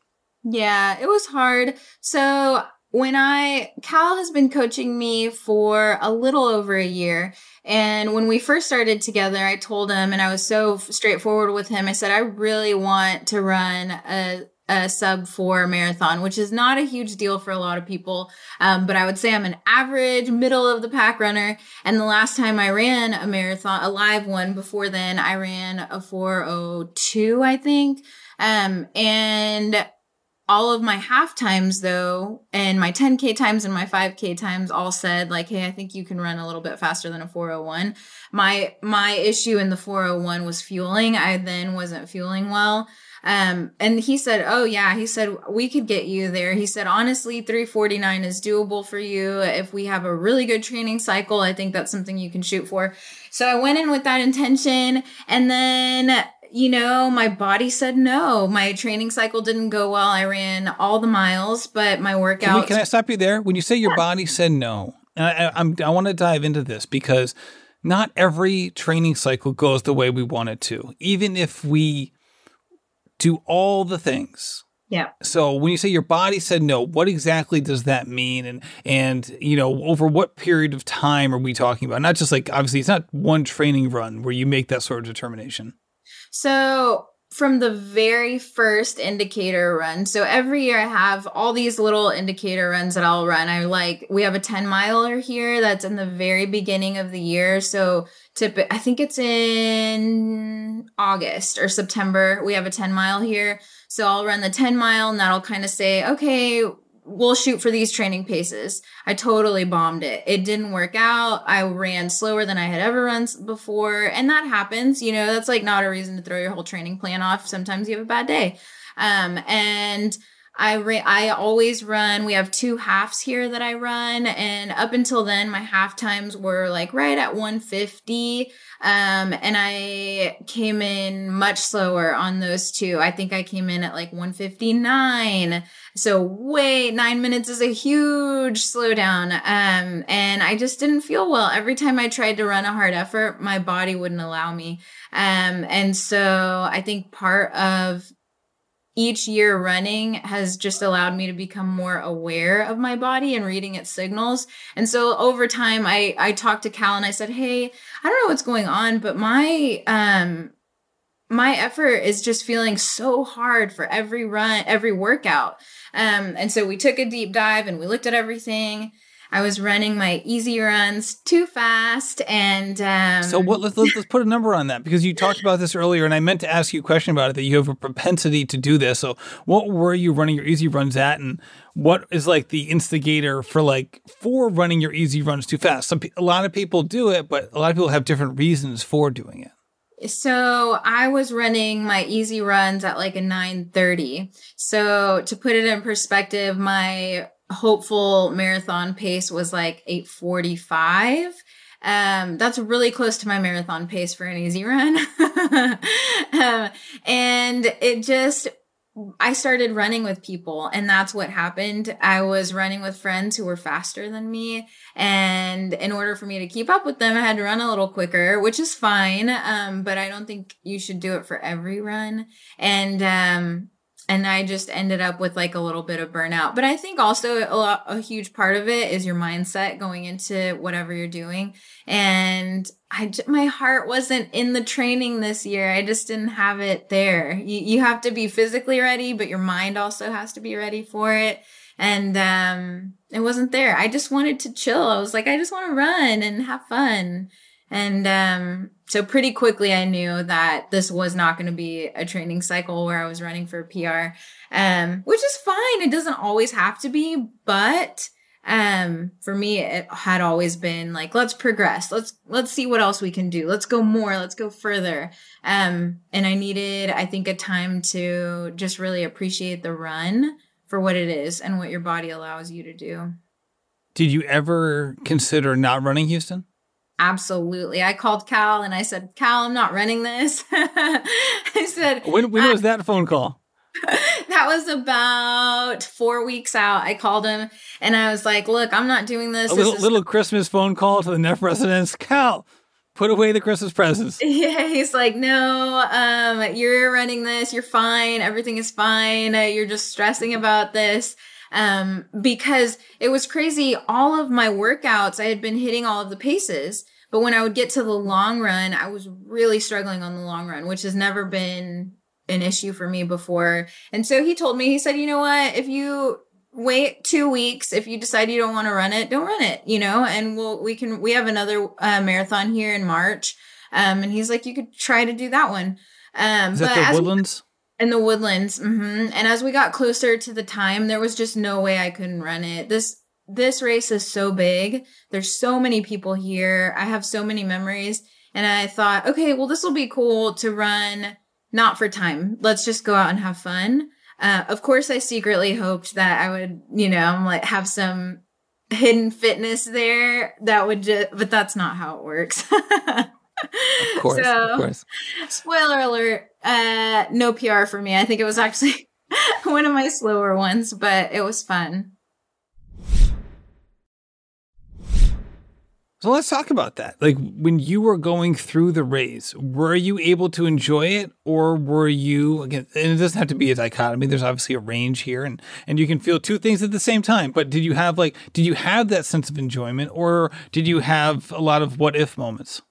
Yeah, it was hard. So when I, Cal has been coaching me for a little over a year. And when we first started together, I told him, and I was so straightforward with him, I said, I really want to run a, a sub four marathon, which is not a huge deal for a lot of people. Um, but I would say I'm an average middle of the pack runner. And the last time I ran a marathon, a live one before then, I ran a 402, I think. Um, and all of my half times though and my 10k times and my 5k times all said like hey i think you can run a little bit faster than a 401 my my issue in the 401 was fueling i then wasn't fueling well um and he said oh yeah he said we could get you there he said honestly 349 is doable for you if we have a really good training cycle i think that's something you can shoot for so i went in with that intention and then you know, my body said no. My training cycle didn't go well. I ran all the miles, but my workout. Can, we, can I stop you there? When you say your yeah. body said no, and I, I'm, I want to dive into this because not every training cycle goes the way we want it to, even if we do all the things. Yeah. So when you say your body said no, what exactly does that mean? And and you know, over what period of time are we talking about? Not just like obviously it's not one training run where you make that sort of determination. So from the very first indicator run. So every year I have all these little indicator runs that I'll run. I like we have a 10 miler here that's in the very beginning of the year. So tip I think it's in August or September. We have a 10 mile here. So I'll run the 10 mile and that'll kind of say, okay, we'll shoot for these training paces. I totally bombed it. It didn't work out. I ran slower than I had ever run before. And that happens. You know, that's like not a reason to throw your whole training plan off. Sometimes you have a bad day. Um, and I ra- I always run. We have two halves here that I run, and up until then, my half times were like right at 150. Um, and I came in much slower on those two. I think I came in at like 159. So wait, nine minutes is a huge slowdown. Um, and I just didn't feel well. Every time I tried to run a hard effort, my body wouldn't allow me. Um, and so I think part of each year running has just allowed me to become more aware of my body and reading its signals. And so over time, I, I talked to Cal and I said, Hey, I don't know what's going on, but my, um, my effort is just feeling so hard for every run, every workout. Um, and so we took a deep dive and we looked at everything I was running my easy runs too fast, and um, so what? Let's, let's, let's put a number on that because you talked about this earlier, and I meant to ask you a question about it. That you have a propensity to do this. So, what were you running your easy runs at, and what is like the instigator for like for running your easy runs too fast? Some a lot of people do it, but a lot of people have different reasons for doing it. So I was running my easy runs at like a 930. So to put it in perspective, my hopeful marathon pace was like 845 um, that's really close to my marathon pace for an easy run um, and it just I started running with people and that's what happened. I was running with friends who were faster than me. And in order for me to keep up with them, I had to run a little quicker, which is fine. Um, but I don't think you should do it for every run. And, um, and I just ended up with like a little bit of burnout. But I think also a, lot, a huge part of it is your mindset going into whatever you're doing. And I, my heart wasn't in the training this year. I just didn't have it there. You, you have to be physically ready, but your mind also has to be ready for it. And, um, it wasn't there. I just wanted to chill. I was like, I just want to run and have fun. And um, so pretty quickly, I knew that this was not going to be a training cycle where I was running for PR, um, which is fine. It doesn't always have to be, but um, for me, it had always been like, let's progress. Let's let's see what else we can do. Let's go more. Let's go further. Um, and I needed, I think, a time to just really appreciate the run for what it is and what your body allows you to do. Did you ever consider not running Houston? Absolutely. I called Cal and I said, Cal, I'm not running this. I said, When, when was that phone call? that was about four weeks out. I called him and I was like, look, I'm not doing this. A this little, little Christmas phone call to the Neff residence. Cal, put away the Christmas presents. Yeah, he's like, no, um, you're running this. You're fine. Everything is fine. You're just stressing about this. Um, because it was crazy. All of my workouts, I had been hitting all of the paces, but when I would get to the long run, I was really struggling on the long run, which has never been an issue for me before. And so he told me, he said, you know what? If you wait two weeks, if you decide you don't want to run it, don't run it, you know, and we'll, we can, we have another uh, marathon here in March. Um, and he's like, you could try to do that one. Um, Is that the Woodlands? In the woodlands. hmm And as we got closer to the time, there was just no way I couldn't run it. This, this race is so big. There's so many people here. I have so many memories. And I thought, okay, well, this will be cool to run not for time. Let's just go out and have fun. Uh, of course, I secretly hoped that I would, you know, like have some hidden fitness there that would just, but that's not how it works. Of course, so, of course. Spoiler alert, uh, no PR for me. I think it was actually one of my slower ones, but it was fun. So let's talk about that. Like when you were going through the race, were you able to enjoy it or were you again and it doesn't have to be a dichotomy. There's obviously a range here and and you can feel two things at the same time. But did you have like did you have that sense of enjoyment or did you have a lot of what if moments?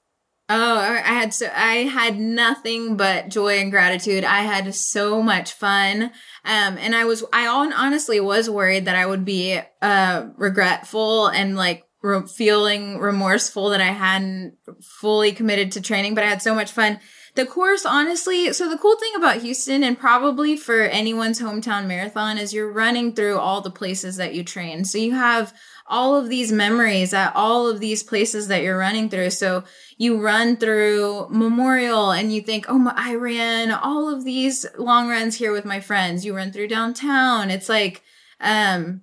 Oh, I had so I had nothing but joy and gratitude. I had so much fun. Um, and I was I honestly was worried that I would be uh regretful and like re- feeling remorseful that I hadn't fully committed to training, but I had so much fun. The course, honestly, so the cool thing about Houston and probably for anyone's hometown marathon is you're running through all the places that you train. So you have all of these memories at all of these places that you're running through. So you run through Memorial and you think, oh, my, I ran all of these long runs here with my friends. You run through downtown. It's like, um,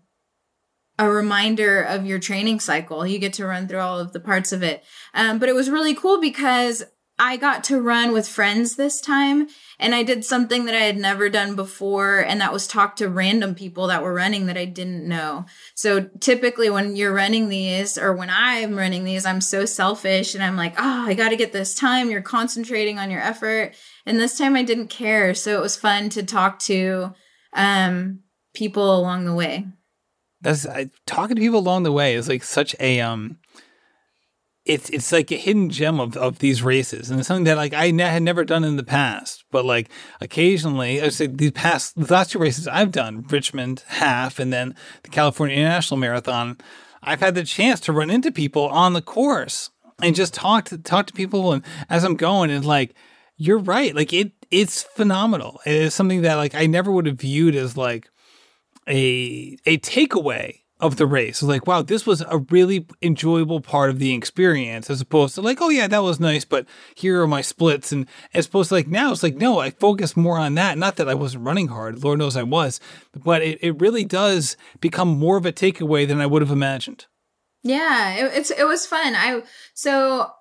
a reminder of your training cycle. You get to run through all of the parts of it. Um, but it was really cool because I got to run with friends this time and I did something that I had never done before. And that was talk to random people that were running that I didn't know. So typically when you're running these or when I'm running these, I'm so selfish and I'm like, oh, I got to get this time. You're concentrating on your effort. And this time I didn't care. So it was fun to talk to um, people along the way that's talking to people along the way is like such a um it's it's like a hidden gem of, of these races. And it's something that like I ne- had never done in the past. But like occasionally I say these past the last two races I've done Richmond half and then the California International Marathon I've had the chance to run into people on the course and just talk to talk to people. And as I'm going and like you're right. Like it it's phenomenal. It is something that like I never would have viewed as like a a takeaway of the race. Like, wow, this was a really enjoyable part of the experience, as opposed to like, oh yeah, that was nice, but here are my splits. And as opposed to like now, it's like, no, I focus more on that. Not that I wasn't running hard, Lord knows I was, but it, it really does become more of a takeaway than I would have imagined. Yeah, it, it's it was fun. I so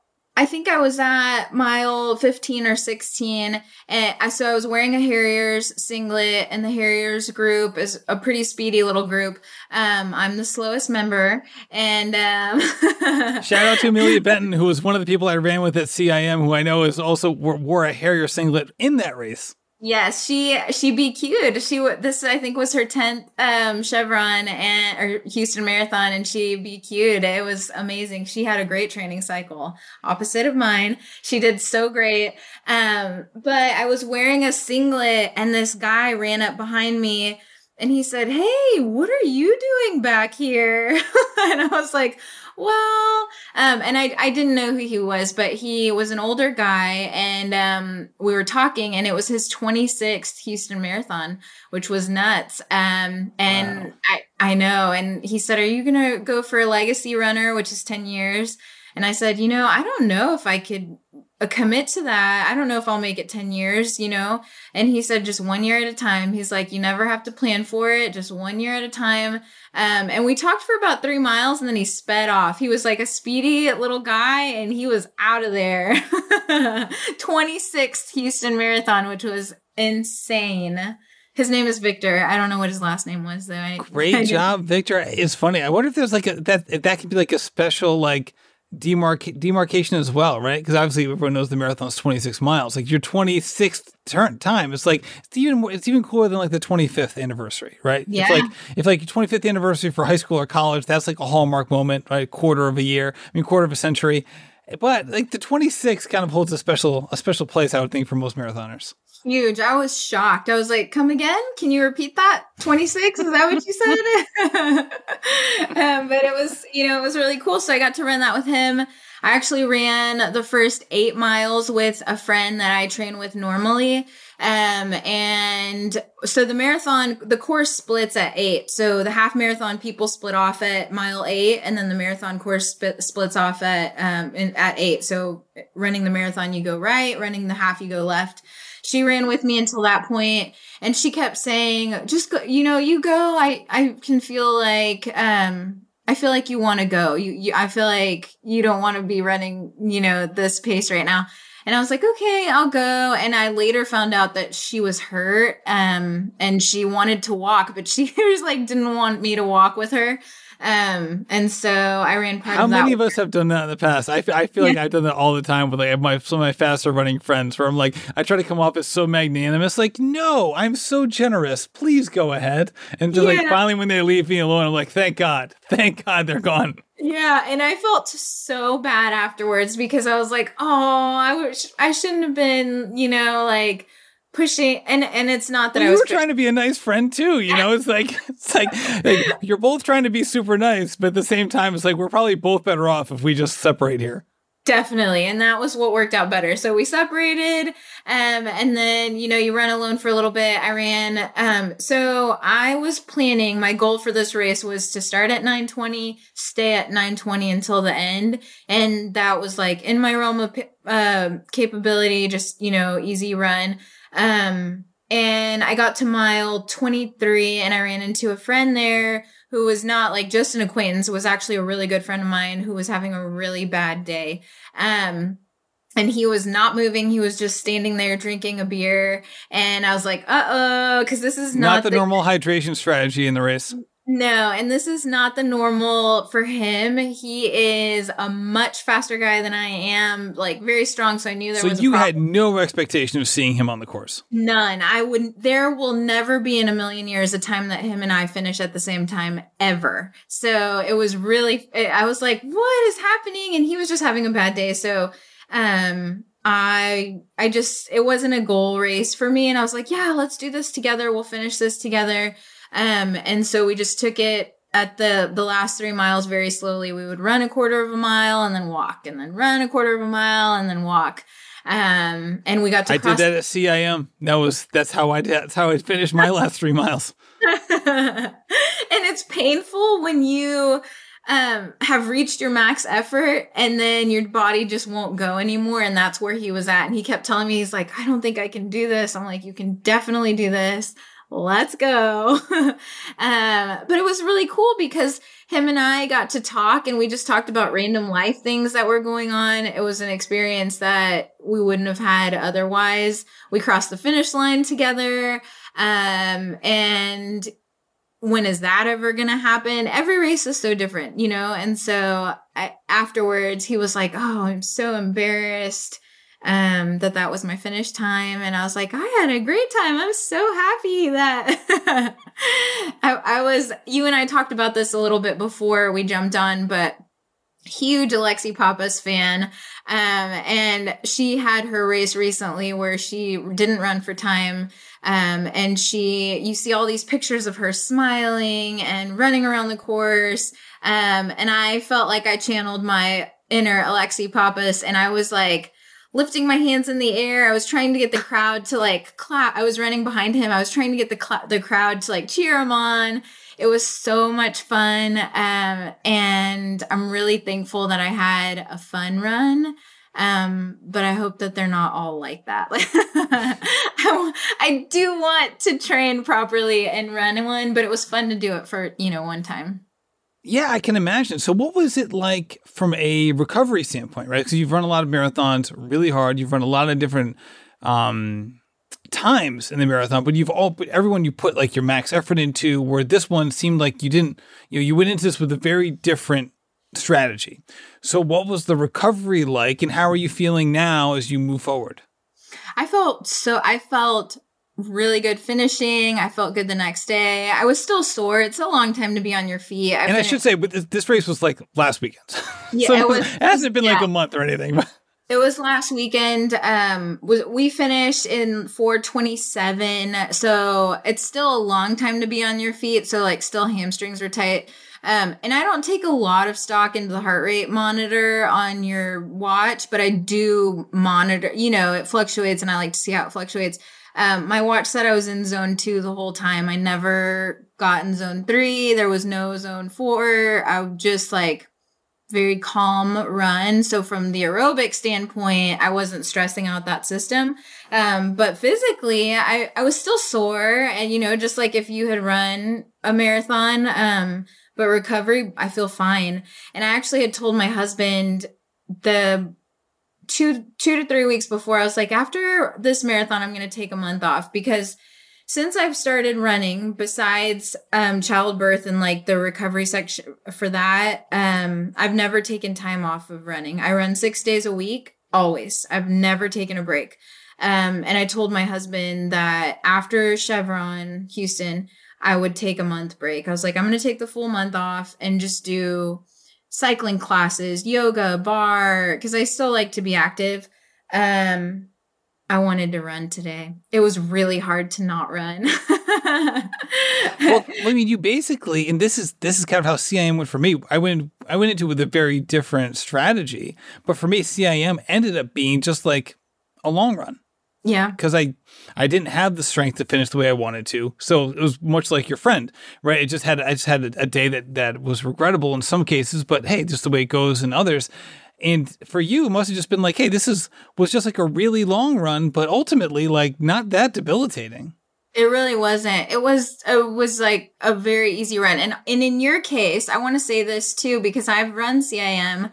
I think I was at mile 15 or 16. And I, so I was wearing a Harriers singlet, and the Harriers group is a pretty speedy little group. Um, I'm the slowest member. And um, shout out to Amelia Benton, who was one of the people I ran with at CIM, who I know is also wore a Harrier singlet in that race. Yes, she she BQ'd. She this I think was her tenth um, chevron and or Houston Marathon, and she BQ'd. It was amazing. She had a great training cycle, opposite of mine. She did so great. Um, but I was wearing a singlet, and this guy ran up behind me, and he said, "Hey, what are you doing back here?" and I was like, well, um, and I, I didn't know who he was, but he was an older guy and, um, we were talking and it was his 26th Houston marathon, which was nuts. Um, and wow. I, I know. And he said, are you going to go for a legacy runner, which is 10 years? And I said, you know, I don't know if I could a commit to that. I don't know if I'll make it 10 years, you know? And he said, just one year at a time. He's like, you never have to plan for it, just one year at a time. Um, and we talked for about three miles and then he sped off. He was like a speedy little guy and he was out of there. 26th Houston Marathon, which was insane. His name is Victor. I don't know what his last name was though. I, Great I job, Victor. It's funny. I wonder if there's like a that if that could be like a special like demarc- demarcation as well, right? Because obviously everyone knows the marathon is 26 miles. Like your 26th turn time, it's like it's even more, it's even cooler than like the 25th anniversary, right? Yeah. It's like if like your 25th anniversary for high school or college, that's like a hallmark moment, right? Quarter of a year, I mean quarter of a century. But like the 26 kind of holds a special a special place, I would think, for most marathoners. Huge. I was shocked. I was like, come again? Can you repeat that? 26? Is that what you said? um, but it was, you know, it was really cool. So I got to run that with him. I actually ran the first eight miles with a friend that I train with normally. Um, and so the marathon, the course splits at eight. So the half marathon people split off at mile eight, and then the marathon course split, splits off at, um, in, at eight. So running the marathon, you go right, running the half, you go left she ran with me until that point and she kept saying just go you know you go i i can feel like um i feel like you want to go. You, you i feel like you don't want to be running you know this pace right now. And i was like okay i'll go. And i later found out that she was hurt um and she wanted to walk but she was like didn't want me to walk with her um, and so I ran part How of that. many of us have done that in the past? I, I feel like I've done that all the time with like my some of my faster running friends where I'm like, I try to come off as so magnanimous, like, no, I'm so generous. Please go ahead. And just like finally when they leave me alone, I'm like, thank God. Thank God they're gone. Yeah, and I felt so bad afterwards because I was like, "Oh, I wish I shouldn't have been, you know, like pushing." And and it's not that Well, I you was were trying to be a nice friend too, you know. It's like it's like, like you're both trying to be super nice, but at the same time, it's like we're probably both better off if we just separate here. definitely, and that was what worked out better. So we separated, um, and then you know you run alone for a little bit. I ran, um, so I was planning. My goal for this race was to start at nine twenty, stay at nine twenty until the end, and that was like in my realm of uh, capability. Just you know, easy run. Um, and I got to mile 23 and I ran into a friend there who was not like just an acquaintance, was actually a really good friend of mine who was having a really bad day. Um, and he was not moving. He was just standing there drinking a beer. And I was like, uh oh, because this is Not, not, the, normal hydration strategy in the race. No, and this is not the normal for him. He is a much faster guy than I am, like very strong. So I knew there So was a you had no expectation of seeing him on the course. None. I would. There will never be in a million years a time that him and I finish at the same time ever. So it was really. I was like, "What is happening?" And he was just having a bad day. So, um, I I just it wasn't a goal race for me, and I was like, "Yeah, let's do this together. We'll finish this together." Um, and so we just took it at the the last three miles very slowly. We would run a quarter of a mile and then walk, and then run a quarter of a mile and then walk. Um, and we got to I cross did that at CIM. That was that's how I did. That's how I finished my last three miles. and it's painful when you um have reached your max effort and then your body just won't go anymore and that's where he was at and he kept telling me he's like I don't think I can do this. I'm like you can definitely do this. Let's go. um but it was really cool because him and I got to talk and we just talked about random life things that were going on. It was an experience that we wouldn't have had otherwise. We crossed the finish line together. Um, and when is that ever going to happen? Every race is so different, you know? And so I, afterwards he was like, Oh, I'm so embarrassed um that that was my finish time. And i was like i had a great time. I'm so happy that I, I was you and i talked about this a little bit before we jumped on but huge alexi Pappas fan. Um and she had her race recently where she didn't run for time. Um and she you see all these pictures of her smiling and running around the course. Um and i felt like i channeled my inner alexi Pappas and i was like lifting my hands in the air. I was trying to get the crowd to like clap. I was running behind him. I was trying to get the cl- the crowd to like cheer him on. It was so much fun. Um, and I'm really thankful that I had a fun run. Um, but I hope that they're not all like that. I, I do want to train properly and run one, but it was fun to do it for, you know, one time. Yeah, I can imagine. So, what was it like from a recovery standpoint, right? Because you've run a lot of marathons really hard. You've run a lot of different um, times in the marathon, but you've all, everyone you put like your max effort into. Where this one seemed like you didn't, you know, you went into this with a very different strategy. So, what was the recovery like, and how are you feeling now as you move forward? I felt so, I felt really good finishing. I felt good the next day. I was still sore. It's a long time to be on your feet. I and I should say, but this, this, race was like last weekend. Yeah, so it, was, it hasn't been yeah. like a month or anything. It was last weekend. Um, was we finished in 427, so it's still a long time to be on your feet. So like, still hamstrings are tight. Um, and I don't take a lot of stock into the heart rate monitor on your watch, but I do monitor. You know, it fluctuates, and I like to see how it fluctuates. Um, my watch said I was in zone two the whole time. I never got in zone three. There was no zone four. I was just like very calm run. So from the aerobic standpoint, I wasn't stressing out that system. Um, but physically, I, I was still sore. And, you know, just like if you had run a marathon, um, but recovery, I feel fine. And I actually had told my husband the two two to three weeks before i was like after this marathon i'm going to take a month off because since i've started running besides um, childbirth and like the recovery section for that um, i've never taken time off of running. I run six days a week always. I've never taken a break. Um, and i told my husband that after chevron houston i would take a month break. I was like i'm going to take the full month off and just do cycling classes, yoga, barre, because I still like to be active. Um, I wanted to run today. It was really hard to not run. well, I mean, you basically, and this is this is kind of how CIM went for me. I went I went into it with a very different strategy, but for me, CIM ended up being just like a long run. Yeah. Because I I didn't have the strength to finish the way I wanted to. So it was much like your friend, right? It just had I just had a, a day that that was regrettable in some cases, but hey, just the way it goes in others. And for you, it must have just been like, hey, this is was just like a really long run, but ultimately like not that debilitating. It really wasn't. It was it was like a very easy run. And and in your case, I want to say this too because I've run CIM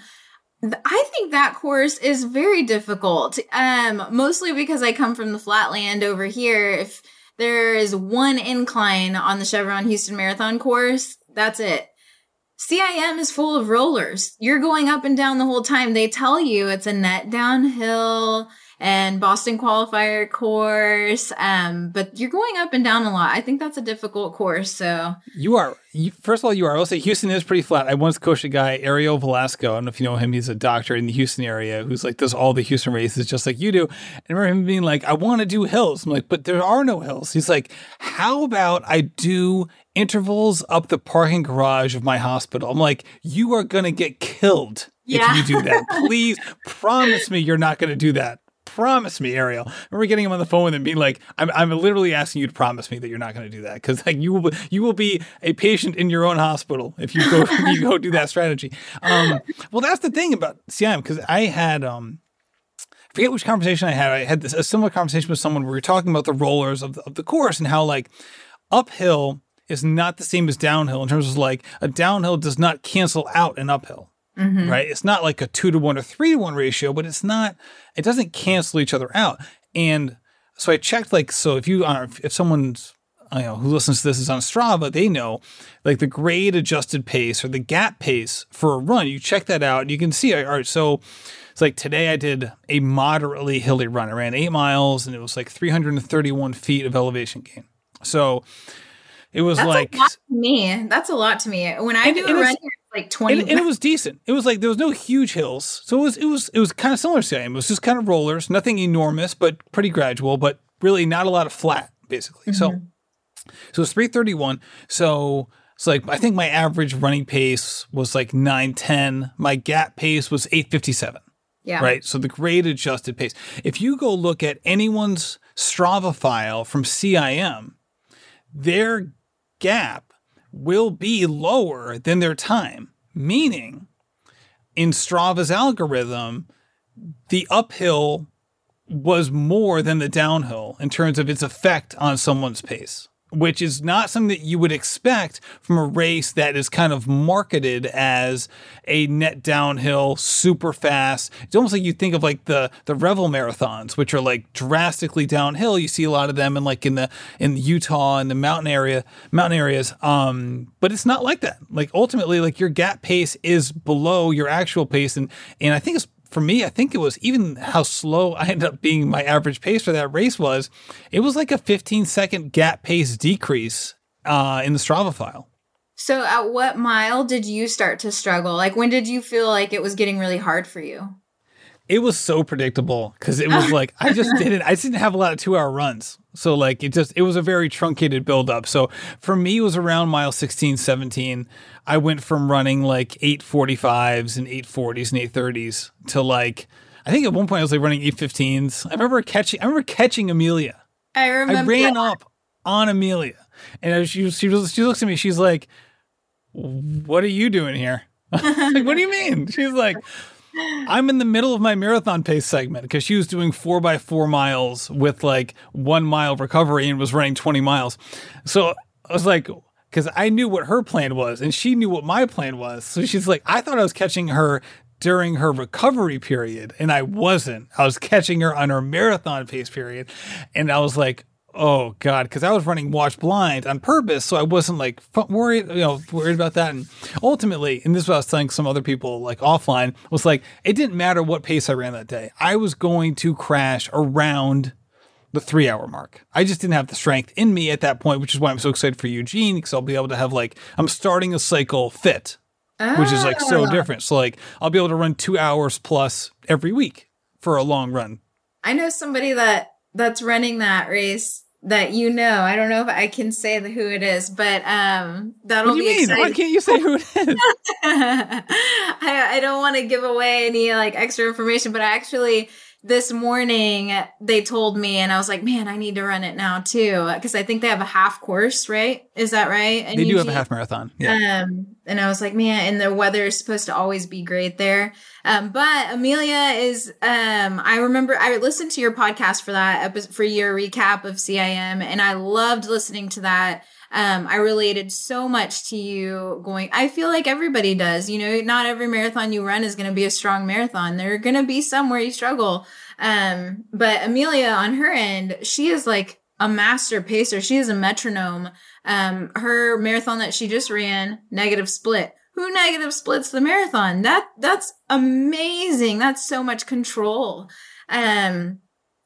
I think that course is very difficult. Um, mostly because I come from the flatland over here. If there is one incline on the Chevron Houston Marathon course, that's it. CIM is full of rollers. You're going up and down the whole time. They tell you it's a net downhill and Boston qualifier course. Um, but you're going up and down a lot. I think that's a difficult course. So you are. You, first of all, you are. I'll say Houston is pretty flat. I once coached a guy, Ariel Velasco. I don't know if you know him. He's a doctor in the Houston area who's like does all the Houston races just like you do. And I remember him being like, "I want to do hills." I'm like, "But there are no hills." He's like, "How about I do intervals up the parking garage of my hospital?" I'm like, "You are gonna get killed." Yeah. If you do that, please promise me you're not going to do that promise me, Ariel. Remember getting him on the phone with him, being like, "I'm, I'm literally asking you to promise me that you're not going to do that because like you will, you will be a patient in your own hospital if you go, you go do that strategy." Um, well, that's the thing about CIM because I had, um, I forget which conversation I had. I had this, a similar conversation with someone where we were talking about the rollers of the, of the course and how like uphill is not the same as downhill in terms of like a downhill does not cancel out an uphill. Mm-hmm. Right. It's not like a two to one or three to one ratio, but it's not, it doesn't cancel each other out. And so I checked, like, so if you are, if someone's, you know, who listens to this is on Strava, they know like the grade adjusted pace or the gap pace for a run. You check that out and you can see, all right, so it's like today I did a moderately hilly run. I ran eight miles and it was like 331 feet of elevation gain. So it was That's like a lot to me. That's a lot to me. When I do a run here, like 20 and, and, it was decent. It was like there was no huge hills. So it was it was it was kind of similar to CIM. It was just kind of rollers. Nothing enormous but pretty gradual but really not a lot of flat basically. Mm-hmm. so so it's 331 so it's like i think my average running pace was like 910 my gap pace was 857 yeah. Right? So the grade adjusted pace. If you go look at anyone's strava file from cim their gap will be lower than their time, meaning in Strava's algorithm, the uphill was more than the downhill in terms of its effect on someone's pace. Which is not something that you would expect from a race that is kind of marketed as a net downhill, super fast. It's almost like you think of like the the Revel marathons, which are like drastically downhill. You see a lot of them in like in the in Utah and the mountain area, mountain areas. Um, but it's not like that. Like ultimately, like your gap pace is below your actual pace, and and I think it's for me, I think it was even how slow I ended up being my average pace for that race was. It was like a 15 second gap pace decrease uh, in the Strava file. So, at what mile did you start to struggle? Like, when did you feel like it was getting really hard for you? It was so predictable because it was like I just didn't. I didn't have a lot of two hour runs, so like it just it was a very truncated build up. So for me, it was around mile 16, 17. I went from running like 845s and 840s and 830s to like I think at one point I was like running 815s. I remember catching I remember catching Amelia. I remember I ran up on Amelia. And she she she looks at me, she's like, What are you doing here? like, what do you mean? She's like, I'm in the middle of my marathon pace segment because she was doing four by four miles with like one mile recovery and was running 20 miles. So I was like, because I knew what her plan was and she knew what my plan was. So she's like, I thought I was catching her during her recovery period and I wasn't. I was catching her on her marathon pace period. And I was like, oh god because i was running watch blind on purpose so i wasn't like worried you know worried about that and ultimately and this is what i was telling some other people like offline was like it didn't matter what pace i ran that day i was going to crash around the three hour mark. I just didn't have the strength in me at that point, which is why I'm so excited for Eugene because I'll be able to have like, I'm starting a cycle fit, which is like so Ah. different. So, like, I'll be able to run two hours plus every week for a long run. I know somebody that that's running that race that you know. I don't know if I can say the, who it is, but um, that'll What do you be mean? Why can't you say who it is? I, I don't want to give away any like extra information, but I actually this morning they told me, and I was like, man, I need to run it now too because I think they have a half course, right? Is that right? And they do have a half marathon. Yeah. Um, and I was like, man, and the weather is supposed to always be great there. Um, but Amelia is, um, I remember I listened to your podcast for that for your recap of CIM, and I loved listening to that. Um, I related so much to you going, I feel like everybody does, you know, not every marathon you run is going to be a strong marathon. There are going to be some where you struggle. Um, but Amelia on her end, she is like a master pacer. She is a metronome. Um, her marathon that she just ran, negative split. Who negative splits the marathon? That that's amazing. That's so much control. Um,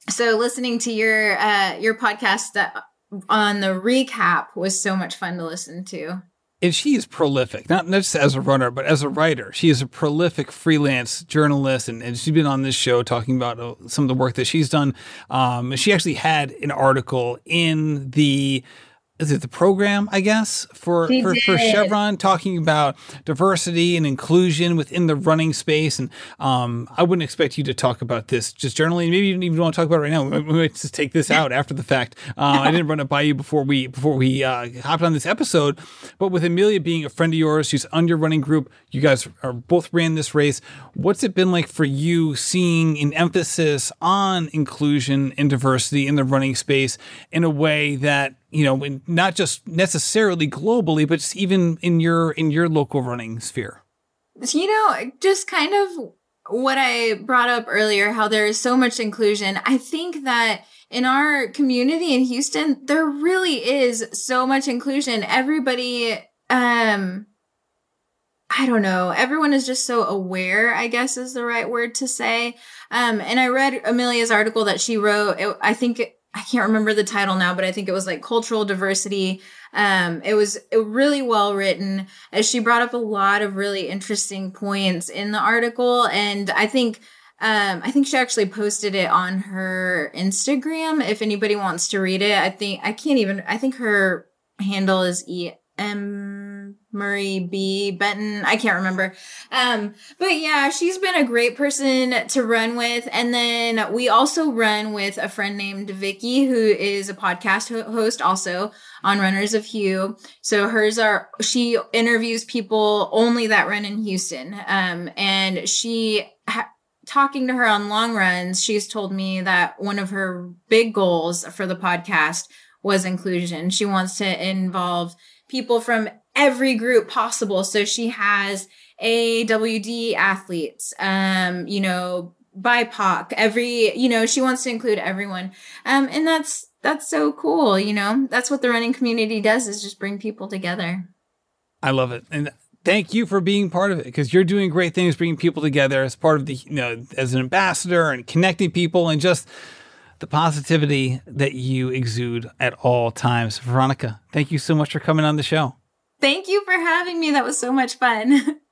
so listening to your uh your podcast that on the recap was so much fun to listen to. and she is prolific, not, just as a runner, but as a writer. She is a prolific freelance journalist, and, and she's been on this show talking about uh, some of the work that she's done. Um, she actually had an article in the is it the program, I guess, for for, for. Chevron talking about diversity and inclusion within the running space. And um, I wouldn't expect you to talk about this just generally. Maybe you didn't even want to talk about it right now. We might- we might just take this out after the fact. Uh, I didn't run it by you before we before we uh, hopped on this episode. But with Amelia being a friend of yours, she's on your running group. You guys are both ran this race. What's it been like for you seeing an emphasis on inclusion and diversity in the running space in a way that you know, not just necessarily globally, but just even in your in your local running sphere. You know, just kind of what I brought up earlier, how there is so much inclusion. I think that in our community in Houston, there really is so much inclusion. Everybody, um, I don't know. Everyone is just so aware, I guess is the right word to say. Um, and I read Amelia's article that she wrote. It, I think I can't remember the title now, but I think it was like cultural diversity. Um, it was really well written as she brought up a lot of really interesting points in the article. And I think, um, I think she actually posted it on her Instagram. If anybody wants to read it, I think I can't even, I think her handle is E M Murray B Benton. I can't remember. Um, but yeah, she's been a great person to run with. And then we also run with a friend named Vicky, who is a podcast ho- host also on Runners of Hugh. So hers are, she interviews people only that run in Houston. Um, and she, ha- talking to her on long runs, she's told me that one of her big goals for the podcast was inclusion. She wants to involve people from every group possible. So she has AWD athletes, um, you know, BIPOC, every, you know, she wants to include everyone. Um, and that's, that's so cool. You know, that's what the running community does is just bring people together. I love it. And thank you for being part of it because you're doing great things, bringing people together as part of the, you know, as an ambassador and connecting people and just the positivity that you exude at all times. Veronica, thank you so much for coming on the show. Thank you for having me. That was so much fun.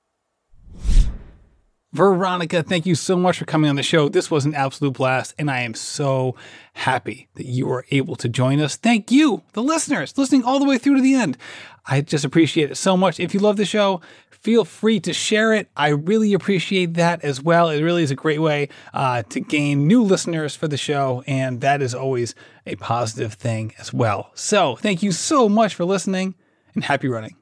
Veronica, thank you so much for coming on the show. This was an absolute blast, and I am so happy that you were able to join us. Thank you, the listeners, listening all the way through to the end. I just appreciate it so much. If you love the show, feel free to share it. I really appreciate that as well. It really is a great way uh, to gain new listeners for the show, and that is always a positive thing as well. So, thank you so much for listening, and happy running.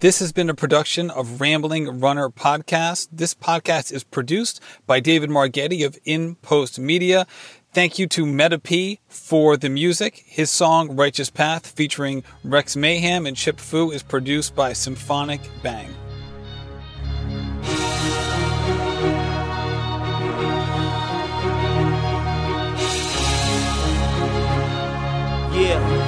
This has been a production of Rambling Runner Podcast. This podcast is produced by David Margetti of In Post Media. Thank you to Meta P for the music. His song Righteous Path featuring Rex Mayhem and Chip Fu is produced by Symphonic Bang. Yeah.